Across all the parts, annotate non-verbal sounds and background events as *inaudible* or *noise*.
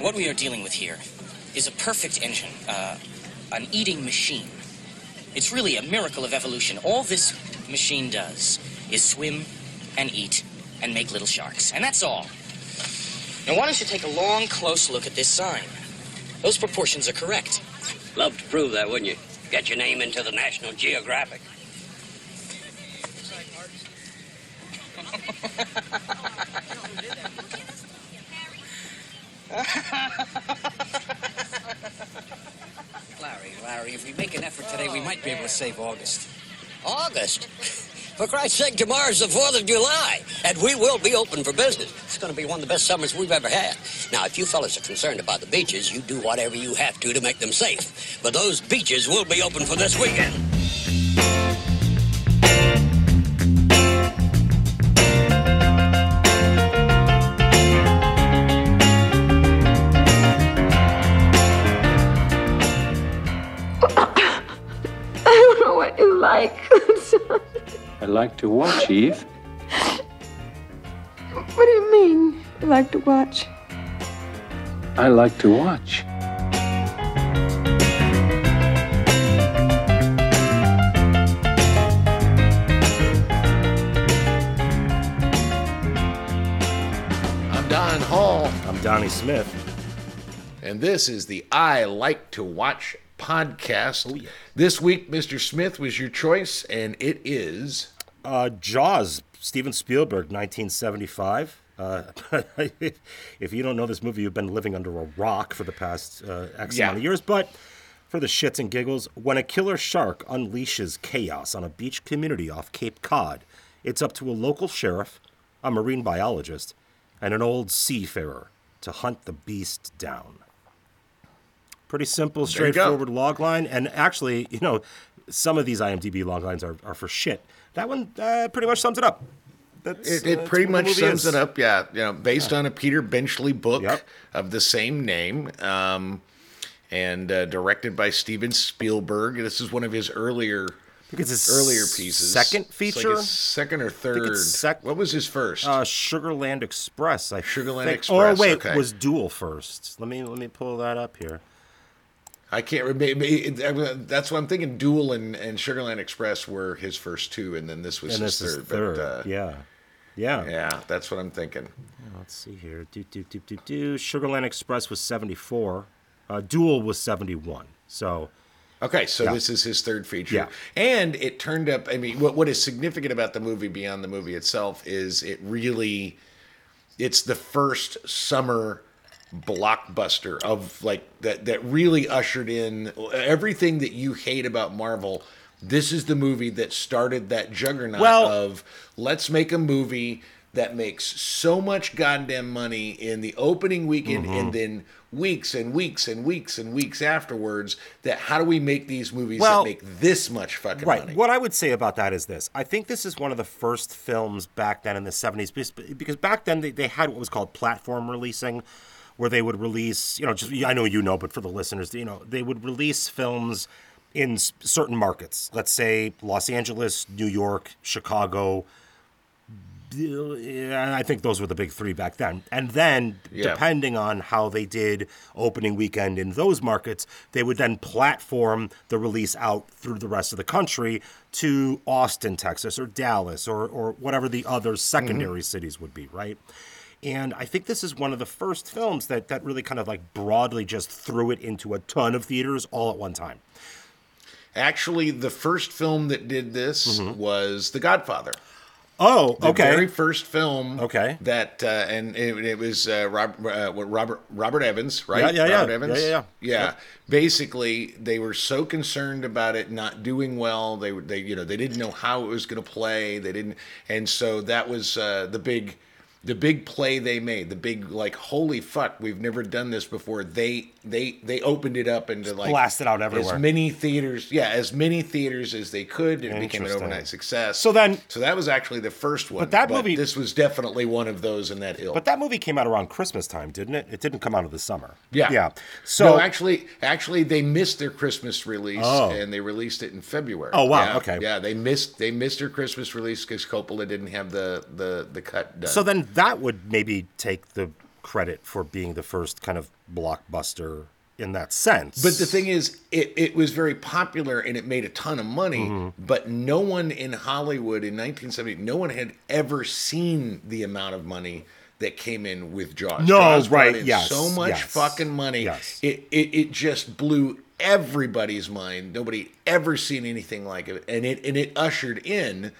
What we are dealing with here is a perfect engine, uh, an eating machine. It's really a miracle of evolution. All this machine does is swim and eat and make little sharks. And that's all. Now, why don't you take a long, close look at this sign? Those proportions are correct. Love to prove that, wouldn't you? Get your name into the National Geographic. *laughs* Larry, Larry, if we make an effort today, we might be able to save August. August? For Christ's sake, tomorrow's the 4th of July, and we will be open for business. It's going to be one of the best summers we've ever had. Now, if you fellas are concerned about the beaches, you do whatever you have to to make them safe. But those beaches will be open for this weekend. Like to watch, Eve. what do you mean? You like to watch? I like to watch. I'm Don Hall, I'm Donnie Smith. and this is the I Like to Watch podcast. Oh, this week, Mr. Smith was your choice, and it is. Uh, Jaws, Steven Spielberg, 1975. Uh, *laughs* if you don't know this movie, you've been living under a rock for the past uh, X Yeah. amount of years. But for the shits and giggles, when a killer shark unleashes chaos on a beach community off Cape Cod, it's up to a local sheriff, a marine biologist, and an old seafarer to hunt the beast down. Pretty simple, There you go. straightforward log line. And actually, you know, some of these IMDb log lines are, are for shit. That one uh, pretty much sums it up. That's, It, uh, it that's pretty much sums is. it up, yeah. You know, based on a Peter Benchley book Yep. of the same name, um, and uh, directed by Steven Spielberg. This is one of his earlier I think it's his earlier pieces. Second It's like feature. his second or third. it's sec- what was his first? uh, Sugarland Express. I Sugarland think. Express, Or wait, okay. was Duel first? Let me let me pull that up here. I can't remember. That's what I'm thinking. Duel and, and Sugarland Express were his first two, and then this was And his this third. third. But, uh, yeah. yeah, yeah, that's what I'm thinking. Let's see here. Do do do do do. Sugarland Express was seventy four. Uh, Duel was seventy one. So Okay, so Yeah. this is his third feature. Yeah. And it turned up, I mean, what, what is significant about the movie beyond the movie itself is it really, it's the first summer blockbuster of like that, that really ushered in everything that you hate about Marvel. This is the movie that started that juggernaut Well- of let's make a movie that makes so much goddamn money in the opening weekend Mm-hmm. and then weeks and weeks and weeks and weeks afterwards that how do we make these movies Well- that make this much fucking Right. money? What I would say about that is this. I think this is one of the first films back then in the 70s because- because back then they, they had what was called platform releasing where they would release, you know, just I know you know, but for the listeners, you know, they would release films in certain markets. Let's say Los Angeles, New York, Chicago, I think those were the big three back then. And then, Yeah. depending on how they did opening weekend in those markets, they would then platform the release out through the rest of the country to Austin, Texas, or Dallas, or, or whatever the other mm-hmm. secondary cities would be, right? And I think this is one of the first films that, that really kind of like broadly just threw it into a ton of theaters all at one time. Actually, the first film that did this was The Godfather. Oh, The okay. very first film. Okay. That uh, and it, it was uh, Rob, uh, Robert Robert Evans, right? Yeah, yeah, yeah. Robert Evans. Yeah, yeah, yeah. Yeah. Yep. Basically, they were so concerned about it not doing well. They they you know they didn't know how it was going to play. They didn't, and so that was uh, the big. The big play they made, the big like, holy fuck, we've never done this before. They they they opened it up into like blasted out everywhere. As many theaters, yeah, as many theaters as they could. And it became an overnight success. So then- so that was actually the first one. But that movie- this was definitely one of those in that ilk. But that movie came out around Christmas time, didn't it? It didn't come out of the summer. yeah, Yeah. So no, actually, actually, they missed their Christmas release Oh. and they released it in February. Oh, wow, Yeah, okay. Yeah, they missed they missed their Christmas release because Coppola didn't have the the the cut done. So then that would maybe take the credit for being the first kind of blockbuster in that sense. But the thing is, it, it was very popular and it made a ton of money, Mm-hmm. but no one in Hollywood in 1970, no one had ever seen the amount of money that came in with Jaws. No, Jaws right, yes, so much yes, fucking money. yes. It, it it just blew everybody's mind. Nobody ever seen anything like it, and it and it ushered in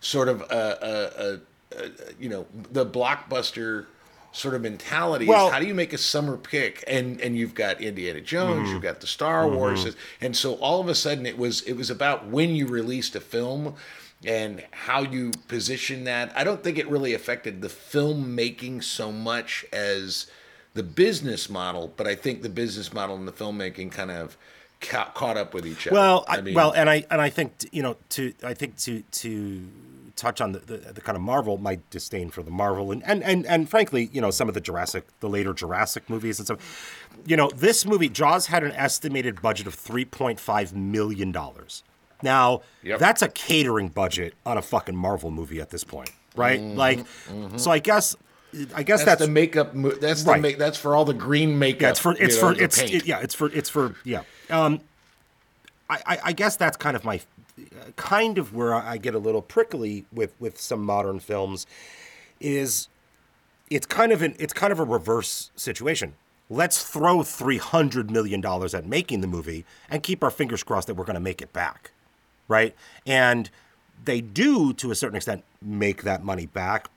sort of a, a, a, a you know the blockbuster sort of mentality Well- is how do you make a summer pick? And and you've got Indiana Jones Mm-hmm. you've got the Star Wars. And so all of a sudden it was it was about when you released a film and how you position that. I don't think it really affected the filmmaking so much as the business model but I think the business model and the filmmaking kind of ca- caught up with each other. Well, I, mean, well, and I and I think you know to I think to to touch on the, the, the kind of Marvel, my disdain for the Marvel, and, and and and frankly, you know, some of the Jurassic, the later Jurassic movies and stuff. You know, this movie Jaws had an estimated budget of three point five million dollars. Now, Yep. that's a catering budget on a fucking Marvel movie at this point, right? Mm-hmm. Like, so I guess. I guess that's, that's, the makeup that's Right. the make that's for all the green makeup yeah, it's for it's for the it's it- yeah, it's for it's for yeah. Um, I, I I guess that's kind of my kind of where I get a little prickly with with some modern films is it's kind of an it's kind of a reverse situation. Let's throw three hundred million dollars at making the movie and keep our fingers crossed that we're going to make it back, right? And they do to a certain extent make that money back,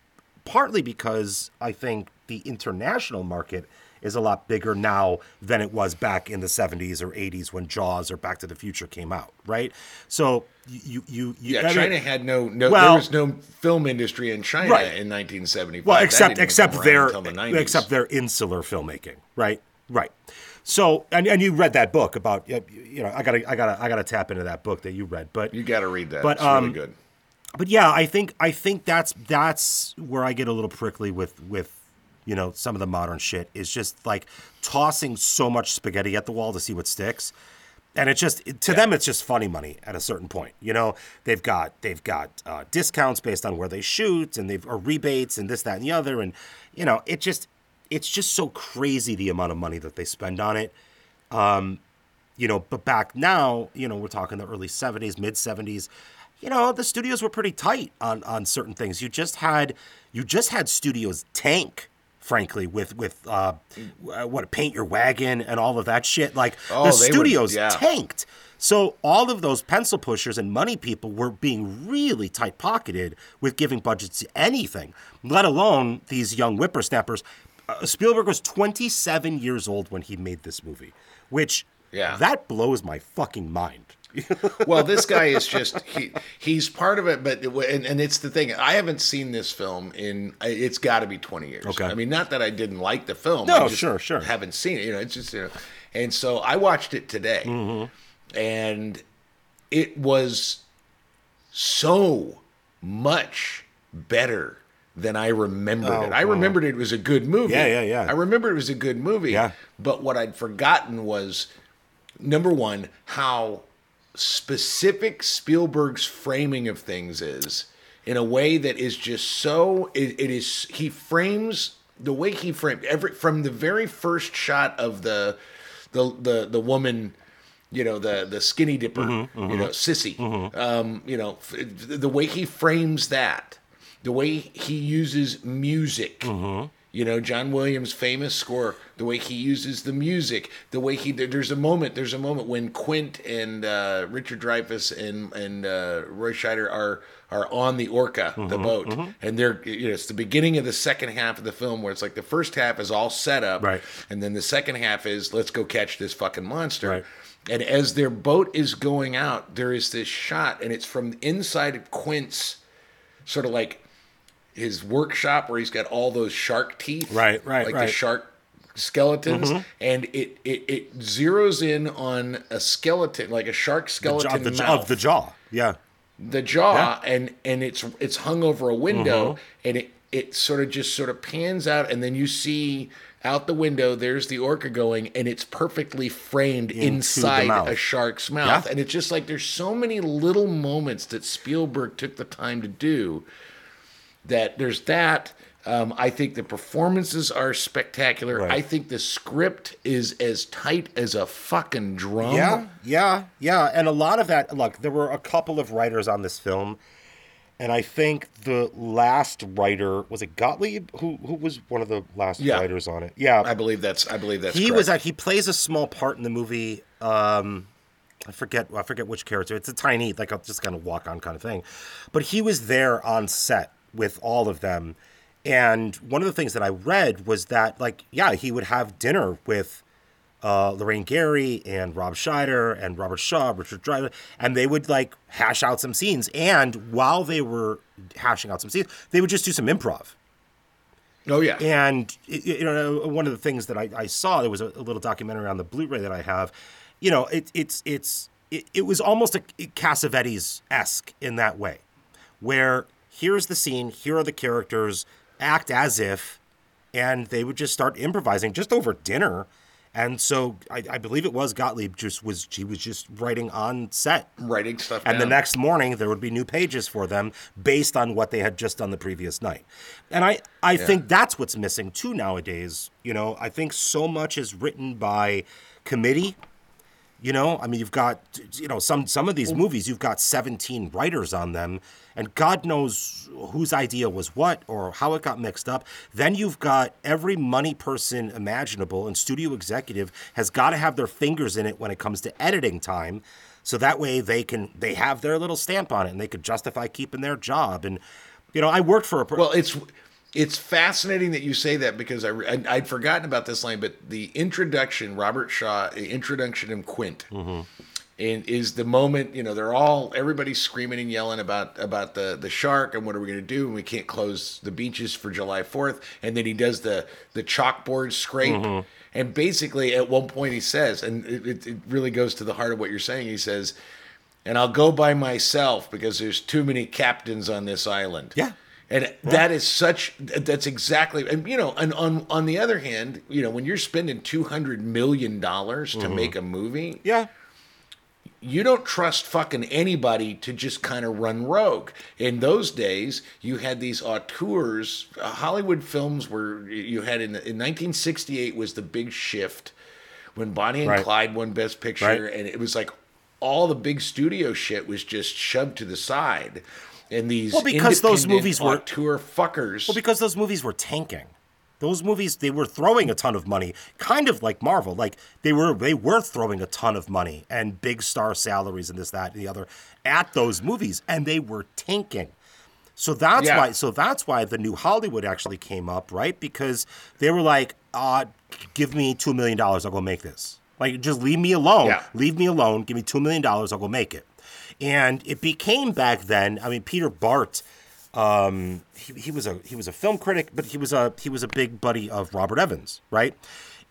partly because I think the international market is a lot bigger now than it was back in the 70s or 80s when Jaws or Back to the Future came out, right? So you you, you Yeah, China had no no. Well- there was no film industry in China Right. in 1975. Well, except except their the except their insular filmmaking, right? Right. So, and, and you read that book about you know I gotta I gotta I gotta tap into that book that you read, but you got to read that. But, it's um, really good. but yeah, I think I think that's that's where I get a little prickly with with you know some of the modern shit is just like tossing so much spaghetti at the wall to see what sticks. And it's just to them, it's just funny money at a certain point. You know, they've got they've got uh, discounts based on where they shoot, and they've or rebates and this, that, and the other, and you know, it just it's just so crazy the amount of money that they spend on it you know, but back now, you know, we're talking the early 70s, mid 70s, you know, the studios were pretty tight on on certain things. You just had you just had studios tank frankly with with uh what paint your wagon and all of that shit like Oh, the studios yeah. tanked so all of those pencil pushers and money people were being really tight pocketed with giving budgets to anything let alone these young whippersnappers uh, Spielberg was 27 years old when he made this movie which Yeah. that blows my fucking mind. *laughs* well, this guy is just he he's part of it, but and, and it's the thing. I haven't seen this film in it's got to be twenty years. Okay. I mean, not that I didn't like the film. No, I just sure, sure. Haven't seen it. You know, it's just you know, and so I watched it today, Mm-hmm. and it was so much better than I remembered Oh, it. I wow. remembered it was a good movie. Yeah, yeah, yeah. I remember it was a good movie. Yeah. But what I'd forgotten was number one, how specific Spielberg's framing of things is in a way that is just so it, it is he frames the way he framed every from the very first shot of the the the, the woman you know the the skinny dipper mm-hmm, you mm-hmm. know sissy mm-hmm. um you know f- the way he frames that the way he uses music you know john williams famous score the way he uses the music the way he there's a moment there's a moment when quint and uh, richard dreyfuss and and uh, roy scheider are are on the orca the boat and they're you know it's the beginning of the second half of the film where it's like the first half is all set up Right. and then the second half is let's go catch this fucking monster Right. and as their boat is going out, there is this shot, and it's from inside of Quint's sort of like his workshop where he's got all those shark teeth. Right, right, Like right. the shark skeletons. Mm-hmm. And it, it it zeroes in on a skeleton, like a shark skeleton the, jaw- of the jaw. Yeah. the jaw and and it's it's hung over a window and it it sort of just sort of pans out and then you see out the window there's the orca going and it's perfectly framed the inside a shark's mouth Yeah. and it's just like there's so many little moments that Spielberg took the time to do that there's that Um, I think the performances are spectacular. Right. I think the script is as tight as a fucking drum. Yeah, yeah, yeah. And a lot of that, look, there were a couple of writers on this film. And I think the last writer was it Gottlieb, who who was one of the last Yeah. writers on it. Yeah, I believe that's. I believe that's. he correct. was at, he plays a small part in the movie. Um, I forget I forget which character. It's a tiny, like a just kind of walk on kind of thing, but he was there on set with all of them. And one of the things that I read was that, like, yeah, he would have dinner with uh, Lorraine Gary and Roy Scheider and Robert Shaw, Richard Driver, and they would like hash out some scenes. And while they were hashing out some scenes, they would just do some improv. Oh yeah. And you know, one of the things that I, I saw there was a, a little documentary on the Blu-ray that I have. You know, it, it's it's it, it was almost a Cassavetes esque in that way, where here's the scene, here are the characters, act as if, and they would just start improvising just over dinner. And so I, I believe it was Gottlieb just was he was just writing on set writing stuff. and the next morning there would be new pages for them based on what they had just done the previous night. And I, I think that's what's missing too nowadays. You know, I think so much is written by committee. You know, I mean, you've got you know some some of these movies. You've got seventeen writers on them, and God knows whose idea was what or how it got mixed up. Then you've got every money person imaginable and studio executive has got to have their fingers in it when it comes to editing time, so that way they can they have their little stamp on it and they could justify keeping their job. And you know, I worked for a per- Well, it's it's fascinating that you say that because I, I I'd forgotten about this line, but the introduction, Robert Shaw, the introduction of Quint, Mm-hmm. and is the moment you know they're all everybody's screaming and yelling about about the the shark and what are we going to do and we can't close the beaches for July Fourth, and then he does the the chalkboard scrape. Mm-hmm. And basically, at one point, he says, and it, it really goes to the heart of what you're saying. He says, "And I'll go by myself because there's too many captains on this island." Yeah. And that is such that's exactly and you know and on on the other hand, you know, when you're spending 200 million dollars to make a movie, yeah. you don't trust fucking anybody to just kind of run rogue. In those days, you had these auteurs, uh, Hollywood films were you had in, in 1968 was the big shift when Bonnie and Right. Clyde won Best Picture, Right. and it was like all the big studio shit was just shoved to the side. And these Well, because those movies were- auteur fuckers. Well, because those movies were tanking. Those movies they were throwing a ton of money, kind of like Marvel. Like they were they were throwing a ton of money and big star salaries and this, that, and the other at those movies, and they were tanking. So that's Yeah. why so that's why the new Hollywood actually came up, right? Because they were like, uh, give me two million dollars, I'll go make this. Like just leave me alone. Yeah. Leave me alone, give me two million dollars, I'll go make it. And it became back then, I mean, Peter Bart um, he, he was a he was a film critic, but he was a he was a big buddy of Robert Evans, right?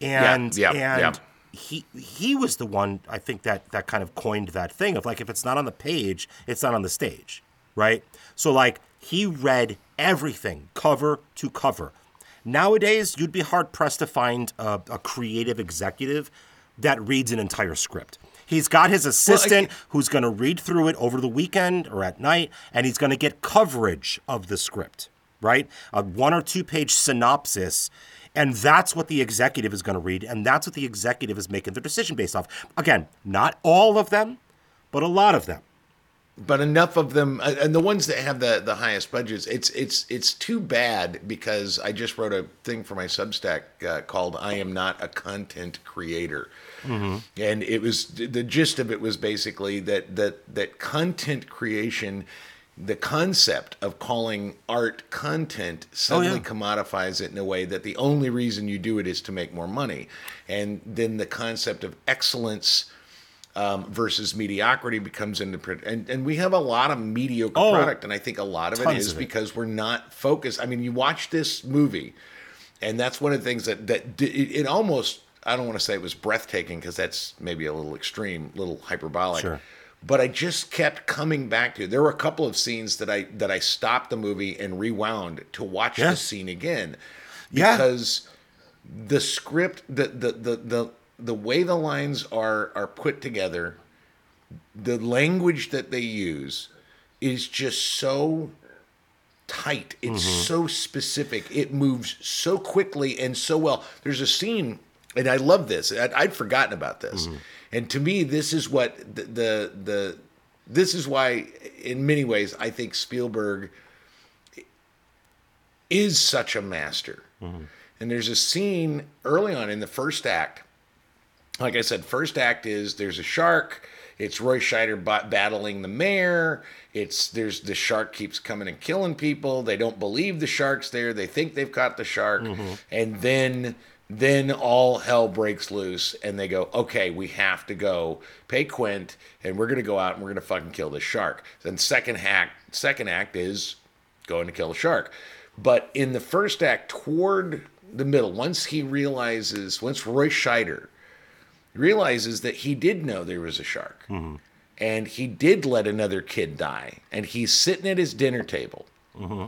And yeah, and yeah. he he was the one I think that that kind of coined that thing of like if it's not on the page, it's not on the stage, right? So like he read everything cover to cover. Nowadays, you'd be hard pressed to find a, a creative executive that reads an entire script. He's got his assistant who's going to read through it over the weekend or at night, and he's going to get coverage of the script, right? A one or two page synopsis. And that's what the executive is going to read, and that's what the executive is making their decision based off. Again, not all of them, but a lot of them. But enough of them uh, and the ones that have the the highest budgets it's it's it's too bad because i just wrote a thing for my substack uh, called i am not a content creator. And it was the gist of it was basically that that that content creation the concept of calling art content suddenly commodifies it in a way that the only reason you do it is to make more money. And then the concept of excellence um, versus mediocrity becomes into print. And, and we have a lot of mediocre Oh, product. And I think a lot of it is of it. because we're not focused. I mean, you watch this movie, and that's one of the things that, that it, it almost, I don't want to say it was breathtaking because that's maybe a little extreme, a little hyperbolic. Sure. But I just kept coming back to. There were a couple of scenes that I that I stopped the movie and rewound to watch Yeah. the scene again, Yeah. because the script, the the the the the way the lines are are put together, the language that they use is just so tight. It's mm-hmm. so specific. It moves so quickly and so well. There's a scene, and I love this. I'd, I'd forgotten about this, mm-hmm. and to me, this is what the, the the this is why, in many ways, I think Spielberg is such a master. Mm-hmm. And there's a scene early on in the first act. Like I said, first act is there's a shark. It's Roy Scheider ba- battling the mayor. It's there's the shark keeps coming and killing people. They don't believe the shark's there. They think they've caught the shark, mm-hmm. and then then all hell breaks loose, and they go, okay, we have to go pay Quint, and we're gonna go out and we're gonna fucking kill this shark. Then second act, second act is going to kill a shark. But in the first act, toward the middle, once he realizes, once Roy Scheider realizes that he did know there was a shark, mm-hmm. and he did let another kid die, and he's sitting at his dinner table, mm-hmm.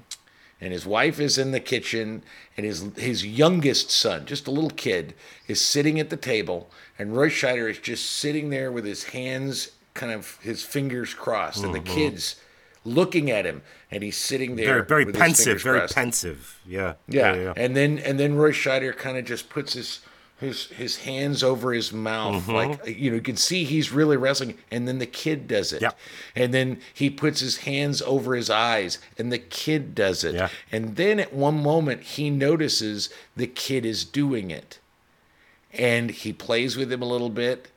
and his wife is in the kitchen, and his his youngest son, just a little kid, is sitting at the table, and Roy Scheider is just sitting there with his hands, kind of his fingers crossed, and the mm-hmm. kids looking at him, and he's sitting there, Very, very pensive, very crossed. pensive. Yeah. Yeah. And then and then Roy Scheider kind of just puts his his his hands over his mouth Mm-hmm. like you know you can see he's really wrestling and then the kid does it Yeah. and then he puts his hands over his eyes and the kid does it Yeah. and then at one moment he notices the kid is doing it and he plays with him a little bit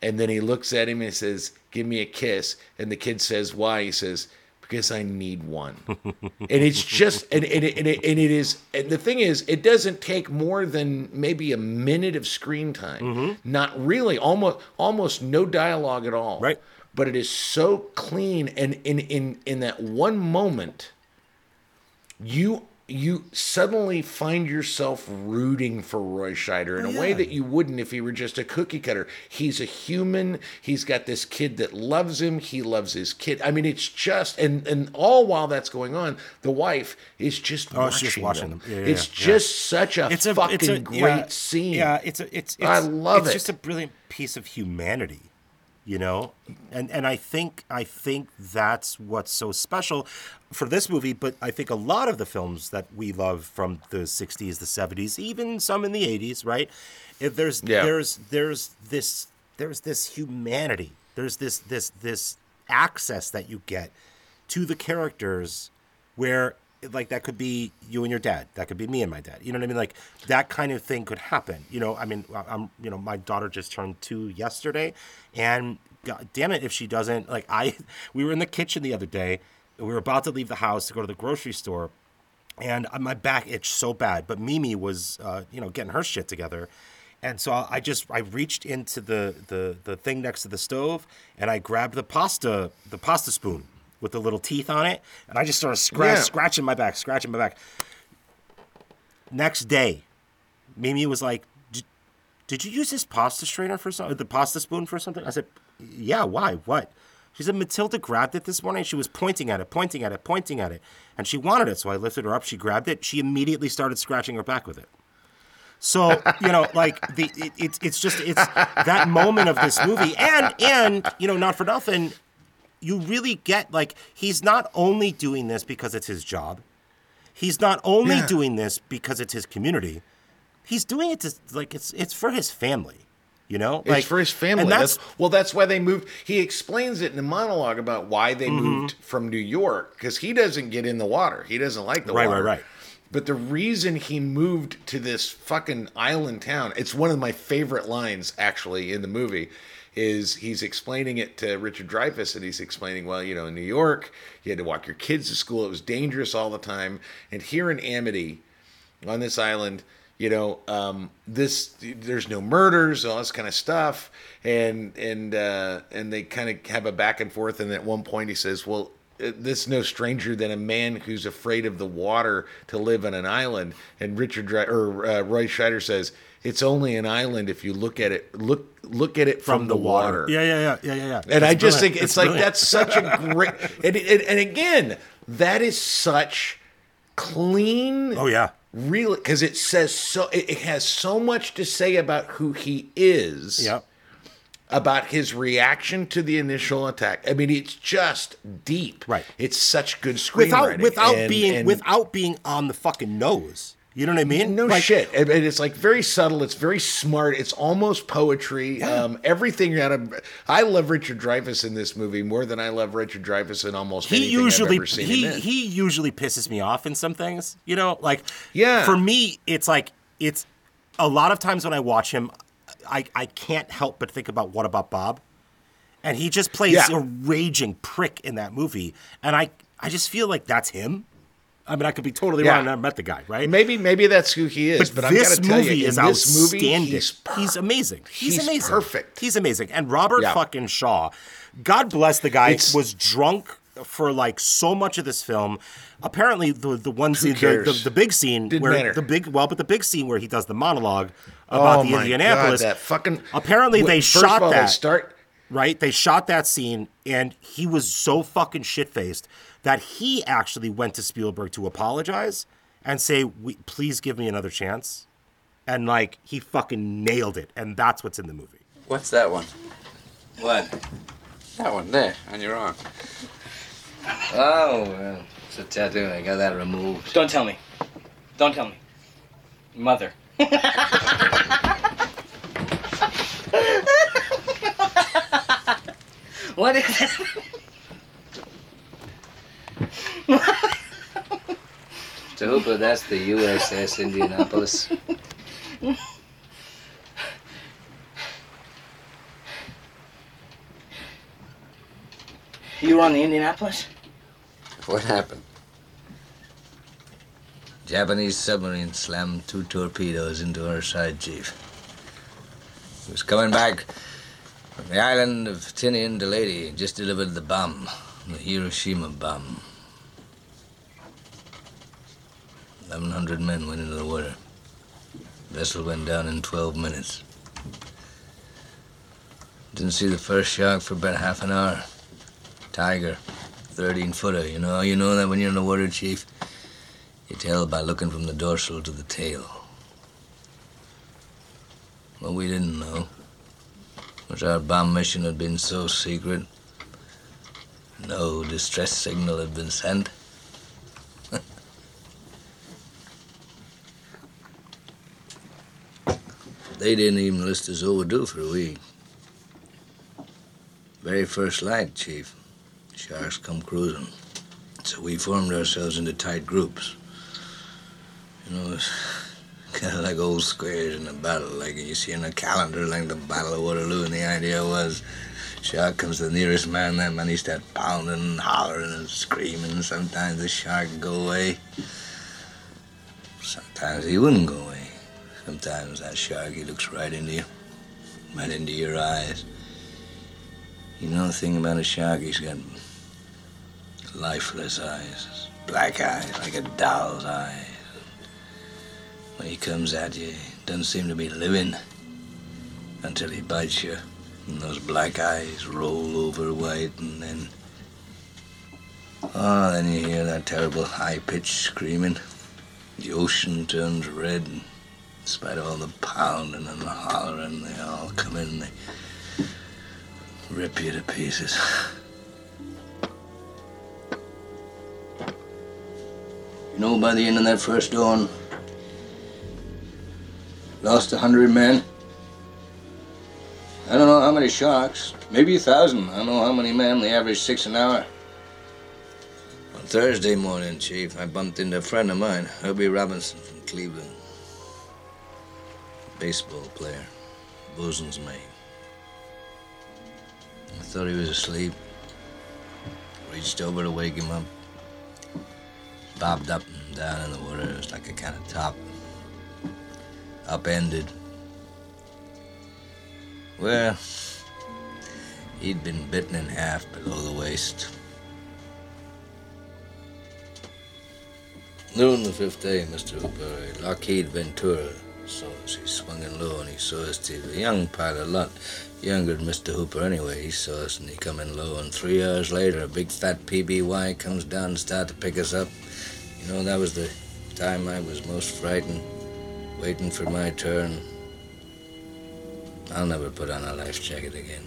and then he looks at him and says give me a kiss and the kid says why he says because I need one. and it's just and, and, it, and, it, and it is and the thing is it doesn't take more than maybe a minute of screen time. Mm-hmm. Not really almost almost no dialogue at all. Right. But it is so clean and in in in that one moment you you suddenly find yourself rooting for Roy Scheider in a oh, way that you wouldn't if he were just a cookie cutter. He's a human. He's got this kid that loves him. He loves his kid. I mean, it's just and and all while that's going on, the wife is just Oh, watching she's just watching them. them. Yeah, yeah, it's yeah. just such a It's a fucking it's a, great yeah, scene. Yeah, it's a it's, it's I love it's it. It's just a brilliant piece of humanity, you know? And and I think I think that's what's so special for this movie, but I think a lot of the films that we love from the 60s, the 70s, even some in the 80s, right? If there's Yeah. there's there's this there's this humanity. There's this this this access that you get to the characters where like that could be you and your dad. That could be me and my dad. You know what i mean? Like that kind of thing could happen. You know i mean i'm you know my daughter just turned two yesterday and god damn it if she doesn't like i *laughs* we were in the kitchen the other day. We were about to leave the house to go to the grocery store and uh, my back itched so bad. But Mimi was, uh, you know, getting her shit together, and so I just I reached into the the the thing next to the stove and I grabbed the pasta the pasta spoon with the little teeth on it, and I just started scratch, Yeah. scratching my back, scratching my back. Next day, Mimi was like, "Did- "Did you use this pasta strainer for something? The pasta spoon for something?" I said, "Yeah. Why? What?" She said Matilda grabbed it this morning. She was pointing at it, pointing at it, pointing at it, and she wanted it. So I lifted her up. She grabbed it. She immediately started scratching her back with it. So *laughs* you know, like the it, it's it's just it's that moment of this movie, and and you know, not for nothing, you really get like he's not only doing this because it's his job. He's not only Yeah. doing this because it's his community. He's doing it to like it's it's for his family. You know, It's for his family. That's, that's well, that's why they moved. He explains it in a monologue about why they Mm-hmm. moved from New York because he doesn't get in the water. He doesn't like the Right, water. right, right. But the reason he moved to this fucking island town, it's one of my favorite lines actually in the movie, is he's explaining it to Richard Dreyfuss and he's explaining, well, you know, in New York, you had to walk your kids to school. It was dangerous all the time. And here in Amity, on this island, you know, um, this there's no murders, all this kind of stuff, and and uh, and they kind of have a back and forth. And at one point, he says, "Well, this is no stranger than a man who's afraid of the water to live on an island." And Richard or uh, Roy Scheider says, "It's only an island if you look at it look look at it from, the, water." Yeah, yeah, yeah, yeah, yeah, yeah. And I just brilliant. think it's That's like brilliant. that's such a great *laughs* and, and, and again, that is such clean Oh yeah. really because it says so it, it has so much to say about who he is Yep. about his reaction to the initial attack. I mean, it's just deep. Right. It's such good without screenwriting. without and- being and- without being on the fucking nose. You know what I mean? no Like, shit. And, it's like very subtle. It's very smart. It's almost poetry. Um, everything out of I love Richard Dreyfuss in this movie more than I love Richard Dreyfuss in almost He anything usually I've ever seen he him in. he usually pisses me off in some things. You know, like Yeah. For me, it's like it's a lot of times when I watch him, I I can't help but think about what about Bob, and he just plays Yeah. a raging prick in that movie, and I I just feel like that's him. I mean, I could be totally Yeah. wrong. I never met the guy, right? Maybe maybe that's who he is. But, But, I've got this to tell movie you, is in this movie, outstanding. he's, He's, per- amazing. He's, He's amazing. perfect. He's amazing. And Robert Yeah. fucking Shaw, God bless the guy, It's- was drunk for like so much of this film. Apparently, the the one scene, the, the, the big scene Didn't where matter. the big well, but the big scene where he does the monologue about oh the Indianapolis. God, that fucking. Apparently, they First shot all, that They start. right? They shot that scene, and he was so fucking shit faced that he actually went to Spielberg to apologize and say, we, "Please give me another chance." And like he fucking nailed it, and that's what's in the movie. What's that one? What? That one there on your arm. Oh, well, it's a tattoo. I got that removed. Don't tell me. Don't tell me. Mother. *laughs* what is it? To Hooper, that's the USS Indianapolis. You were on the Indianapolis? What happened? Japanese submarine slammed two torpedoes into our side, Chief. He was coming back from the island of Tinian to Leyte, just delivered the bomb, the Hiroshima bomb. 1,100 men went into the water. Vessel went down in 12 minutes. Didn't see the first shark for about half an hour. Tiger, 13 footer. You know you know that when you're in the water, Chief? You tell by looking from the dorsal to the tail. What we didn't know was our bomb mission had been so secret, no distress signal had been sent. They didn't even list us overdue for a week. Very first light, Chief. Sharks come cruising. So we formed ourselves into tight groups. You know, it's *laughs* kind of like old squares in a battle, like you see in a calendar, like the Battle of Waterloo. And the idea was, shark comes to the nearest man, that man he start pounding and hollering and screaming. Sometimes the shark go away. Sometimes he wouldn't go. Sometimes that shark, he looks right into you, right into your eyes. You know the thing about a shark, he's got lifeless eyes, black eyes, like a doll's eyes. When he comes at you, he doesn't seem to be living until he bites you. And those black eyes roll over white, and then. Oh, then you hear that terrible high pitched screaming. The ocean turns red, and in spite of all the pounding and the hollering, they all come in and they rip you to pieces. You know, by the end of that first dawn, lost a hundred men. I don't know how many sharks, maybe a thousand. I don't know how many men. They average six an hour. On Thursday morning, Chief, I bumped into a friend of mine, Herbie Robinson from Cleveland. Baseball player, bosun's mate. I thought he was asleep. Reached over to wake him up. Bobbed up and down in the water. It was like a kind of top. Upended. Well, he'd been bitten in half below the waist. Noon the fifth day, Mr. Hooper, Lockheed Ventura He swung in low and he saw us too. A young pilot, a lot younger than Mr. Hooper anyway. He saw us and he come in low. And three hours later, a big fat PBY comes down and start to pick us up. You know, that was the time I was most frightened, waiting for my turn. I'll never put on a life jacket again.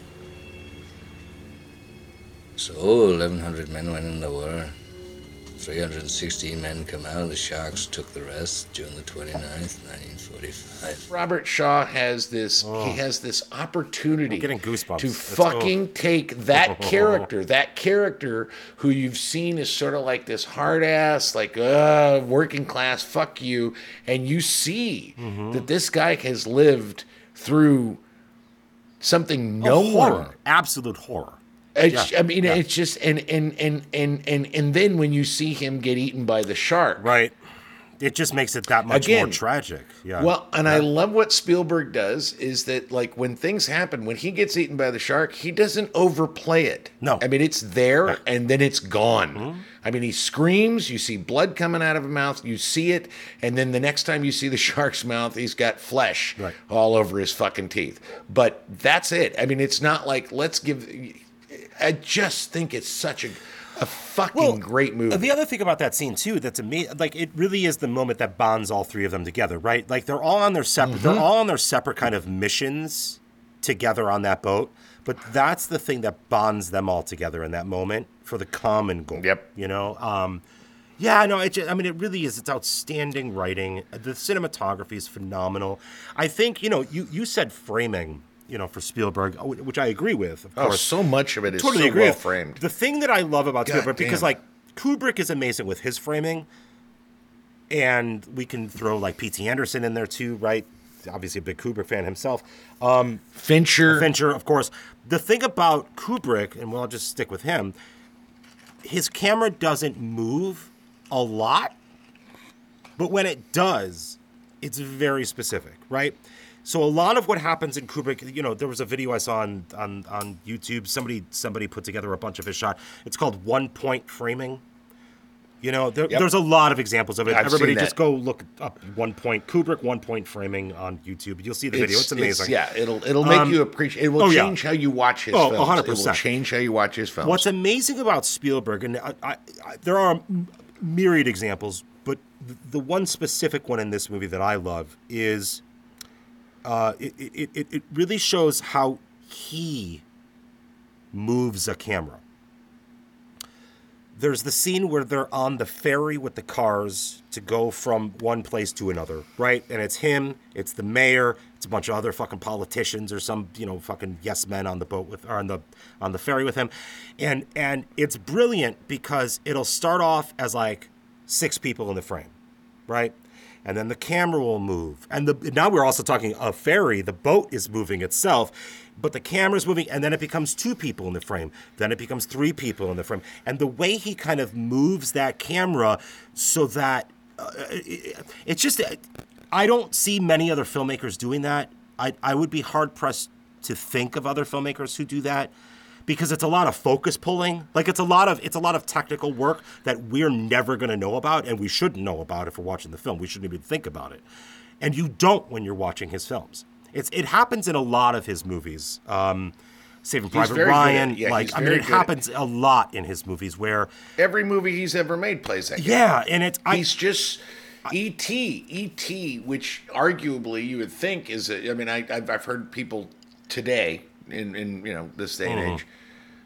So 1,100 men went in the war. 316 men come out. and The Sharks took the rest June the 29th, 1945. Robert Shaw has this he has this opportunity Oh. getting goosebumps. to It's- fucking take that *laughs* character, that character who you've seen is sort of like this hard ass, like uh working class, fuck you, and you see Mm-hmm. that this guy has lived through something no Oh, horror, one absolute horror. It's, Yeah, I mean, yeah. it's just and and and and and and then when you see him get eaten by the shark, Right. It just makes it that much Again, more tragic. Yeah. Well, and I love what Spielberg does is that like when things happen, when he gets eaten by the shark, he doesn't overplay it. No. Mm-hmm. I mean it's there and then it's gone. I mean he screams, you see blood coming out of his mouth, you see it, and then the next time you see the *laughs* shark's mouth, he's got flesh Right. all over his fucking teeth. But that's it. I mean it's not like let's give I just think it's such a a fucking great movie. The other thing about that scene too, that's amazing. Like it really is the moment that bonds all three of them together, right? Like they're all on their separate, Mm-hmm. they're all on their separate kind of missions together on that boat. But that's the thing that bonds them all together in that moment for the common goal. Yep. You know. Um, yeah, no, it just, I mean, it really is. It's outstanding writing. The cinematography is phenomenal. I think you know, you you said framing, you know, for Spielberg, uh, which I agree with. Of oh, course, so much of it is totally so agree. well with- framed. The thing that I love about God Spielberg, because like Kubrick is amazing with his framing, and we can throw like P.T. Anderson in there too, right? Obviously, a big Kubrick fan himself. Um, Fincher Fincher, of course. The thing about Kubrick, and we'll just stick with him, his camera doesn't move a lot, but when it does, it's very specific, right? So a lot of what happens in Kubrick, you know, there was a video I saw on on, on YouTube. Somebody somebody put together a bunch of his shot. It's called one point framing. You know, there, Yep. there's a lot of examples of it. I've Everybody just go look up one point Kubrick one point framing on YouTube. You'll see the video. It's, amazing. yeah, it'll it'll make Um, you appreciate. It will oh, yeah. change how you watch his Oh, films. 100%. It will change how you watch his films. What's amazing about Spielberg, and I, I, I, there are myriad examples, but the, the one specific one in this movie that I love is uh, it, it, it, it really shows how he moves a camera. There's the scene where they're on the ferry with the cars to go from one place to another, right? And it's him, it's the mayor, it's a bunch of other fucking politicians or some, you know, fucking yes men on the boat with or on the on the ferry with him. And and it's brilliant because it'll start off as like six people in the frame, right? And then the camera will move. And the now we're also talking a ferry, the boat is moving itself, but the camera's moving and then it becomes two people in the frame. Then it becomes three people in the frame. And the way he kind of moves that camera so that uh, it, it's just I don't see many other filmmakers doing that. I I would be hard pressed to think of other filmmakers who do that because it's a lot of focus pulling. Like it's a lot of it's a lot of technical work that we're never going to know about, and we shouldn't know about if we're watching the film. We shouldn't even think about it, and you don't when you're watching his films. It's it happens in a lot of his movies. Um, Saving Private very good at- Ryan, yeah, like I mean, it at- happens a lot in his movies where Every movie he's ever made plays that. game. yeah, and it's I, He's just E.T. E.T. Which arguably you would think is. A, I mean, I, I've, I've heard people today in in you know this day and Mm-hmm. age,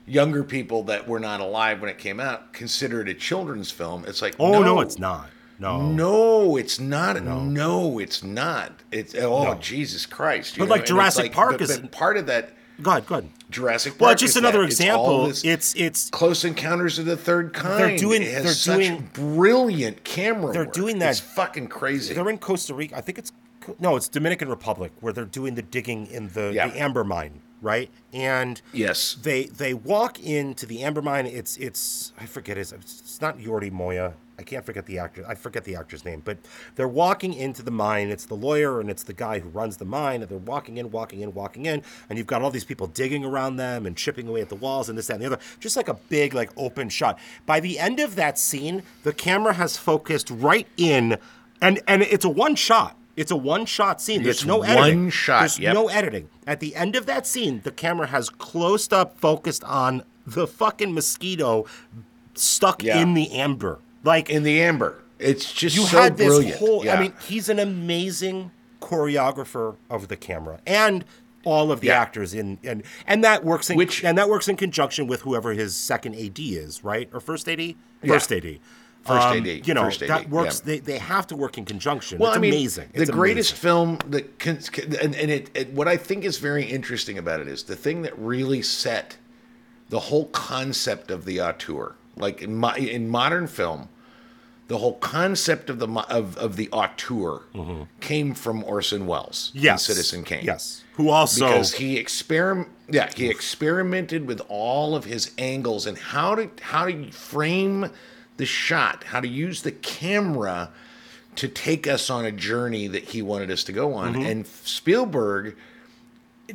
younger people that were not alive when it came out consider it a children's film. It's like oh no, it's not. No, No, it's not. No, it's not. It's oh No. Jesus Christ! you But know, like it's Jurassic Park but- is- but part of that Go ahead, go ahead. Jurassic Park. Well, just is another that. Example. this It's it's Close Encounters of the Third Kind. doing- It has they're such doing- brilliant camera. they're work. doing that- It's fucking crazy. They're in Costa Rica. I think it's no, it's Dominican Republic where they're doing the digging in the, Yeah. the amber mine, right? And Yes. they they walk into the amber mine. It's it's I forget his. It's not Yordi Moya. I can't forget the actor. I forget the actor's name. But they're walking into the mine. It's the lawyer and it's the guy who runs the mine. And they're walking in, walking in, walking in. And you've got all these people digging around them and chipping away at the walls and this, that, and the other. Just like a big, like open shot. By the end of that scene, the camera has focused right in, and and it's a one shot. It's a one shot scene. There's It's no one editing. shot, There's yep. no editing. At the end of that scene, the camera has closed up, focused on the fucking mosquito stuck Yeah. in the amber. Like in the amber. It's just you so had this brilliant. whole. Yeah. I mean, he's an amazing choreographer of the camera, and all of the Yeah. actors in and and that works in Which- and that works in conjunction with whoever his second AD is, right? Or first AD? First AD. First Um, AD, You know, first AD, that works. yeah. They, they have to work in conjunction. Well, it's I mean, amazing. the It's greatest amazing. film that can, and, and it, it, what I think is very interesting about it is the thing that really set the whole concept of the auteur. Like in my, in modern film, the whole concept of the of, of the auteur came from Orson Welles in Mm-hmm. Yes. Citizen Kane. Yes. Who also because he experiment yeah he experimented with all of his angles and how to how to frame the shot how to use the camera to take us on a journey that he wanted us to go on Mm-hmm. and Spielberg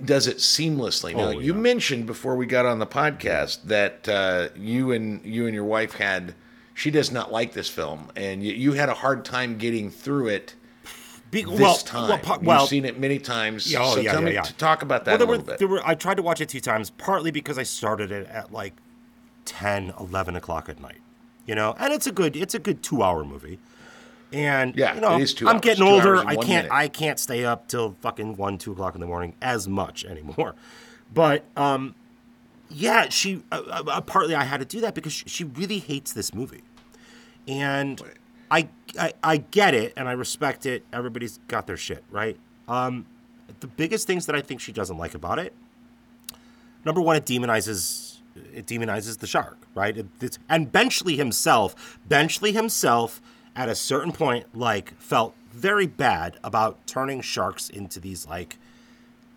does it seamlessly now Oh, you mentioned before we got on the podcast that uh, you and you and your wife had she does not like this film and you, you had a hard time getting through it Be- this well, time well, pa- you've seen it many times Yeah, oh, so yeah, tell yeah, me yeah. to talk about that Well, there a little were, bit there were, I tried to watch it two times, partly because I started it at like 10, 11 o'clock at night. You know, and it's a good, it's a good two hour movie. And Yeah, you know, it is two I'm hours, getting two older. I can't, minute. I can't stay up till fucking one, two o'clock in the morning as much anymore. But um, yeah, she uh, uh, partly I had to do that because she, she really hates this movie, and I, I I get it and I respect it. Everybody's got their shit right. Um, the biggest things that I think she doesn't like about it, number one, it demonizes it demonizes the shark, right? It, it's, and Benchley himself, Benchley himself, at a certain point, like felt very bad about turning sharks into these like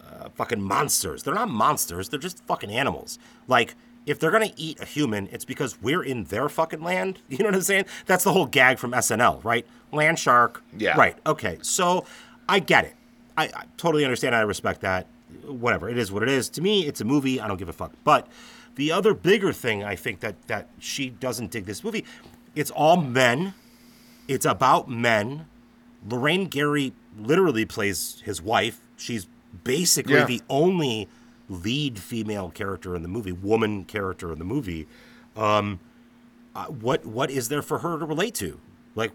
uh, fucking monsters. They're not monsters. They're just fucking animals. Like, if they're gonna eat a human, it's because we're in their fucking land. *laughs* You know what I'm saying? That's the whole gag from SNL, right? Land shark. Yeah. Right. Okay. So I get it. I, I totally understand. I respect that. Whatever. It is what it is. To me, it's a movie. I don't give a fuck. But the other bigger thing I think that that she doesn't dig this movie. It's all men. It's about men. Lorraine Gary literally plays his wife. She's basically Yeah. the only lead female character in the movie, woman character in the movie. Um, uh, what what is there for her to relate to? Like,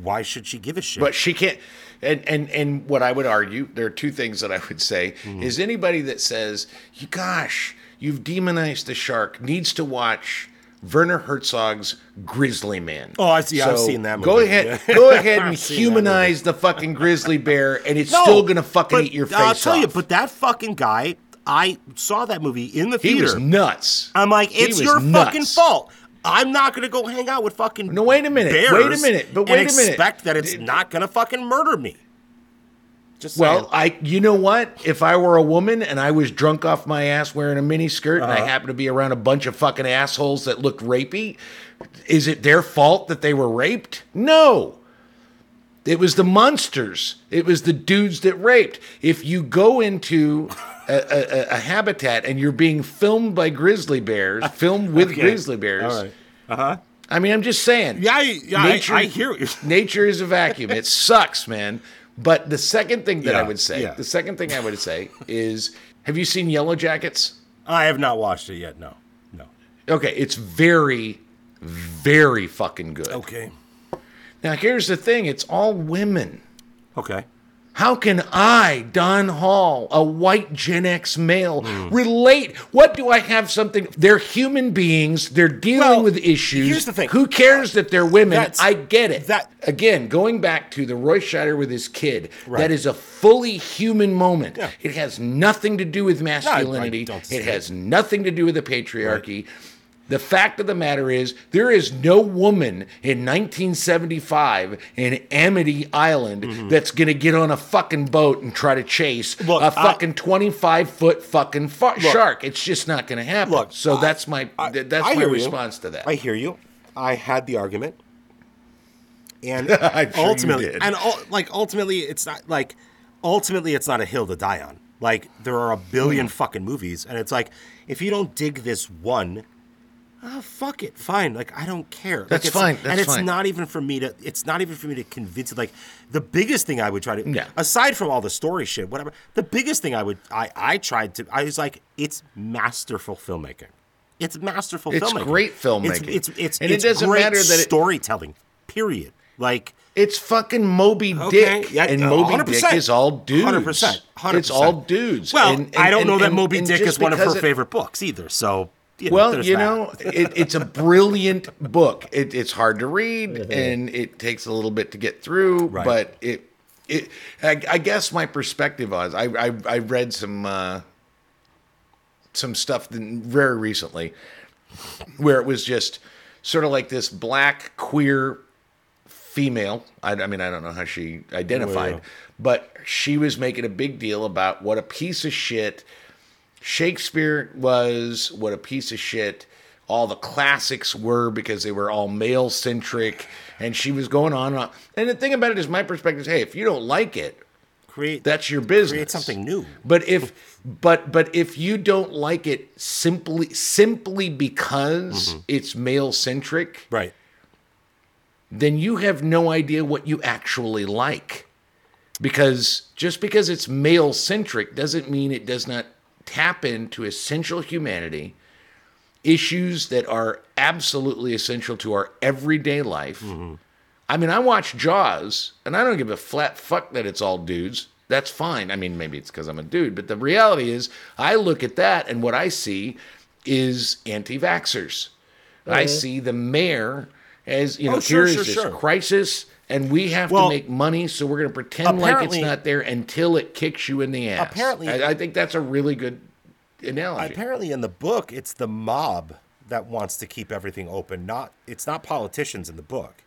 why should she give a shit? But she can't. And and and what I would argue, there are two things that I would say Mm-hmm. is anybody that says, "You gosh, you've demonized the shark," needs to watch Werner Herzog's Grizzly Man. Oh, I see- I've seen that Movie. Go ahead, yeah. go *laughs* ahead and I've seen that humanize the fucking grizzly bear, and it's No, still gonna fucking but eat your uh, face I'll tell you, but that fucking guy, I saw that movie in the theater. he was nuts. I'm like, it's your nuts. fucking fault. I'm not gonna go hang out with fucking No, wait a minute, wait a minute, but wait a minute. expect that it's not gonna fucking murder me. Just Well, saying. I you know what? If I were a woman and I was drunk off my ass wearing a mini skirt and I Uh-huh. happened to be around a bunch of fucking assholes that looked rapey, is it their fault that they were raped? No. It was the monsters. It was the dudes that raped. If you go into a, a, a habitat and you're being filmed by grizzly bears, *laughs* filmed with Okay. grizzly bears. Right. Uh huh. I mean, I'm just saying. Yeah, I- yeah, I- I hear you're- Nature is a vacuum. It sucks, man. But the second thing that I would say, yeah. the second thing I would say *laughs* is, have you seen Yellow Jackets? I have not watched it yet. No, no. Okay, it's very, very fucking good. Okay. Now here's the thing: it's all women. Okay. How can I, Don Hall, a white Gen X male, Hmm. relate? What do I have something? They're human beings. They're dealing Well, with issues. here's the thing. Who cares that they're women? That's- I get it. that- again, going back to the Roy Scheider with his kid, Right. that is a fully human moment. Yeah. It has nothing to do with masculinity. don't it has nothing to do with the patriarchy. The fact of the matter is, there is no woman in 1975 in Amity Island that's going to get on a fucking boat and try to chase Mm-hmm. Look, a I- fucking 25 foot fucking fu- shark. It's just not going to happen. Look, so I- that's my th- that's I my hear you. response to that. I hear you. I had the argument, and *laughs* sure ultimately, and like ultimately, it's not like ultimately, it's not a hill to die on. Like there are a billion Hmm. fucking movies, and it's like if you don't dig this one, ah, fuck it, fine. Like I don't care. Like, That's it's- fine, that's and it's fine. not even for me to. It's not even for me to convince it. Like the biggest thing I would try to, Yeah. aside from all the story shit, whatever. The biggest thing I would, I, I tried to. I was like, it's masterful filmmaking. It's masterful filmmaking. It's filmmaking. great filmmaking. It's it's it's, And it doesn't great matter that it- storytelling. Period. Like It's fucking Moby Okay, Dick, yeah, and Moby 100%. Dick is all dudes. 100%, 100%. It's all dudes. well, And- I don't and- know that Moby and Dick is one of her favorite books either. So you know, well, you that. know, it, it's a brilliant book. It, it's hard to read, Mm-hmm. and it takes a little bit to get through. Right. But it, it, I, I guess my perspective was, I, I, I read some, uh, some stuff very recently, where it was just sort of like this black queer female. I, I mean, I don't know how she identified, Well, yeah. but she was making a big deal about what a piece of shit Shakespeare was, what a piece of shit all the classics were because they were all male centric. And she was going on and on. And the thing about it is, my perspective is hey, if you don't like it, create that's your business. create something new. But if but but if you don't like it simply simply because it's male centric, Mm-hmm. right? then you have no idea what you actually like. Because just because it's male centric doesn't mean it does not tap into essential humanity, issues that are absolutely essential to our everyday life. Mm-hmm. I mean, I watch Jaws, and I don't give a flat fuck that it's all dudes. That's fine. I mean, maybe it's because I'm a dude, but the reality is, I look at that, and what I see is anti vaxxers. I see the mayor as, you know, Oh, sure, here is sure, this sure. crisis, and we have Well, to make money, so we're going to pretend like it's not there until it kicks you in the ass. Apparently- I, I think that's a really good analogy. Apparently, in the book, it's the mob that wants to keep everything open. Not it's not politicians in the book.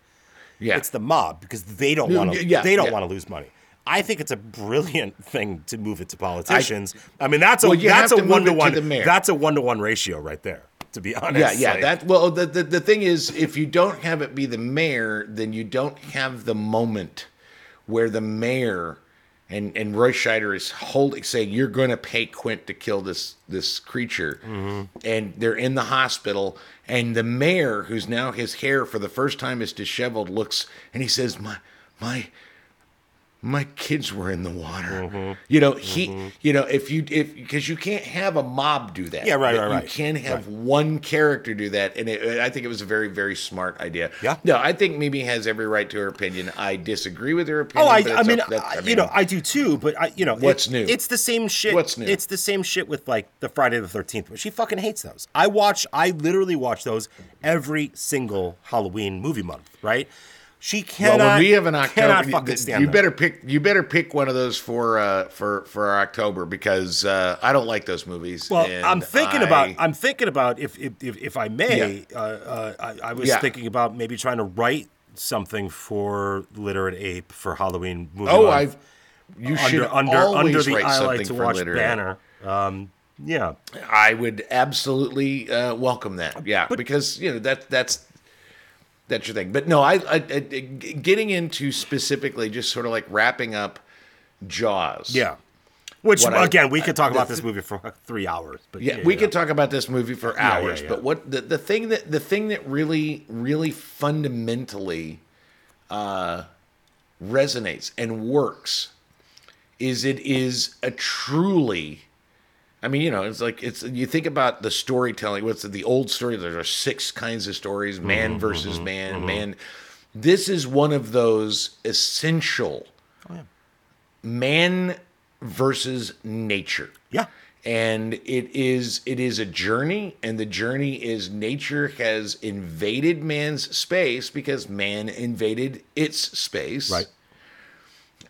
yeah. It's the mob because they don't want to. yeah, they don't yeah. want to lose money. I think it's a brilliant *laughs* thing to move it to politicians. I, mean, that's a Well, that's a one to one. That's a one to one ratio right there. To be honest. Yeah, yeah. Like, That well, the, the the thing is, if you don't have it be the mayor, then you don't have the moment where the mayor and and Roy Scheider is holding, saying, "You're going to pay Quint to kill this this creature," mm-hmm. and they're in the hospital, and the mayor, who's now his hair for the first time is disheveled, looks and he says, "My my." My kids were in the water. Mm-hmm. You know, he, mm-hmm. you know, if you, if, because you can't have a mob do that. Yeah, right, But right, You right. can have Right. one character do that, and it, I think it was a very, very smart idea. Yeah. No, I think Mimi has every right to her opinion. I disagree with her oh, opinion. Oh, I, I mean, up- that- I- I you know, I do too. But I, you know, What's it- new? It's the same shit. What's new? It's the same shit with like the Friday the Thirteenth. But she fucking hates those. I watch. I literally watch those every single Halloween movie month. Right? She cannot. well, we have an October, cannot you- fucking stand you them. better pick. You better pick one of those for uh, for for our October because uh, I don't like those movies. Well, I'm thinking I- about. I'm thinking about if if if, if I may. Uh, uh, I, I was Yeah. thinking about maybe trying to write something for Literate Ape for Halloween movie. Oh. I. You should under under under always the like to for watch banner. Um, yeah. I would absolutely uh, welcome that. Yeah, but, because you know that that's that's your thing. But no, I, I, I getting into specifically just sort of like wrapping up Jaws. Yeah. Which What I- again, we could talk about th- this movie for three hours. But Yeah, we could talk about this movie for Yeah, yeah, hours, yeah. but what the, the thing that the thing that really really fundamentally uh, resonates and works is it is a truly I mean, you know, it's like it's you think about the storytelling. What's the, the old story? There are six kinds of stories: man Mm-hmm, versus man, man. This is one of those essential Oh, man versus nature Yeah. and it is it is a journey and the journey is nature has invaded man's space because man invaded its space Right.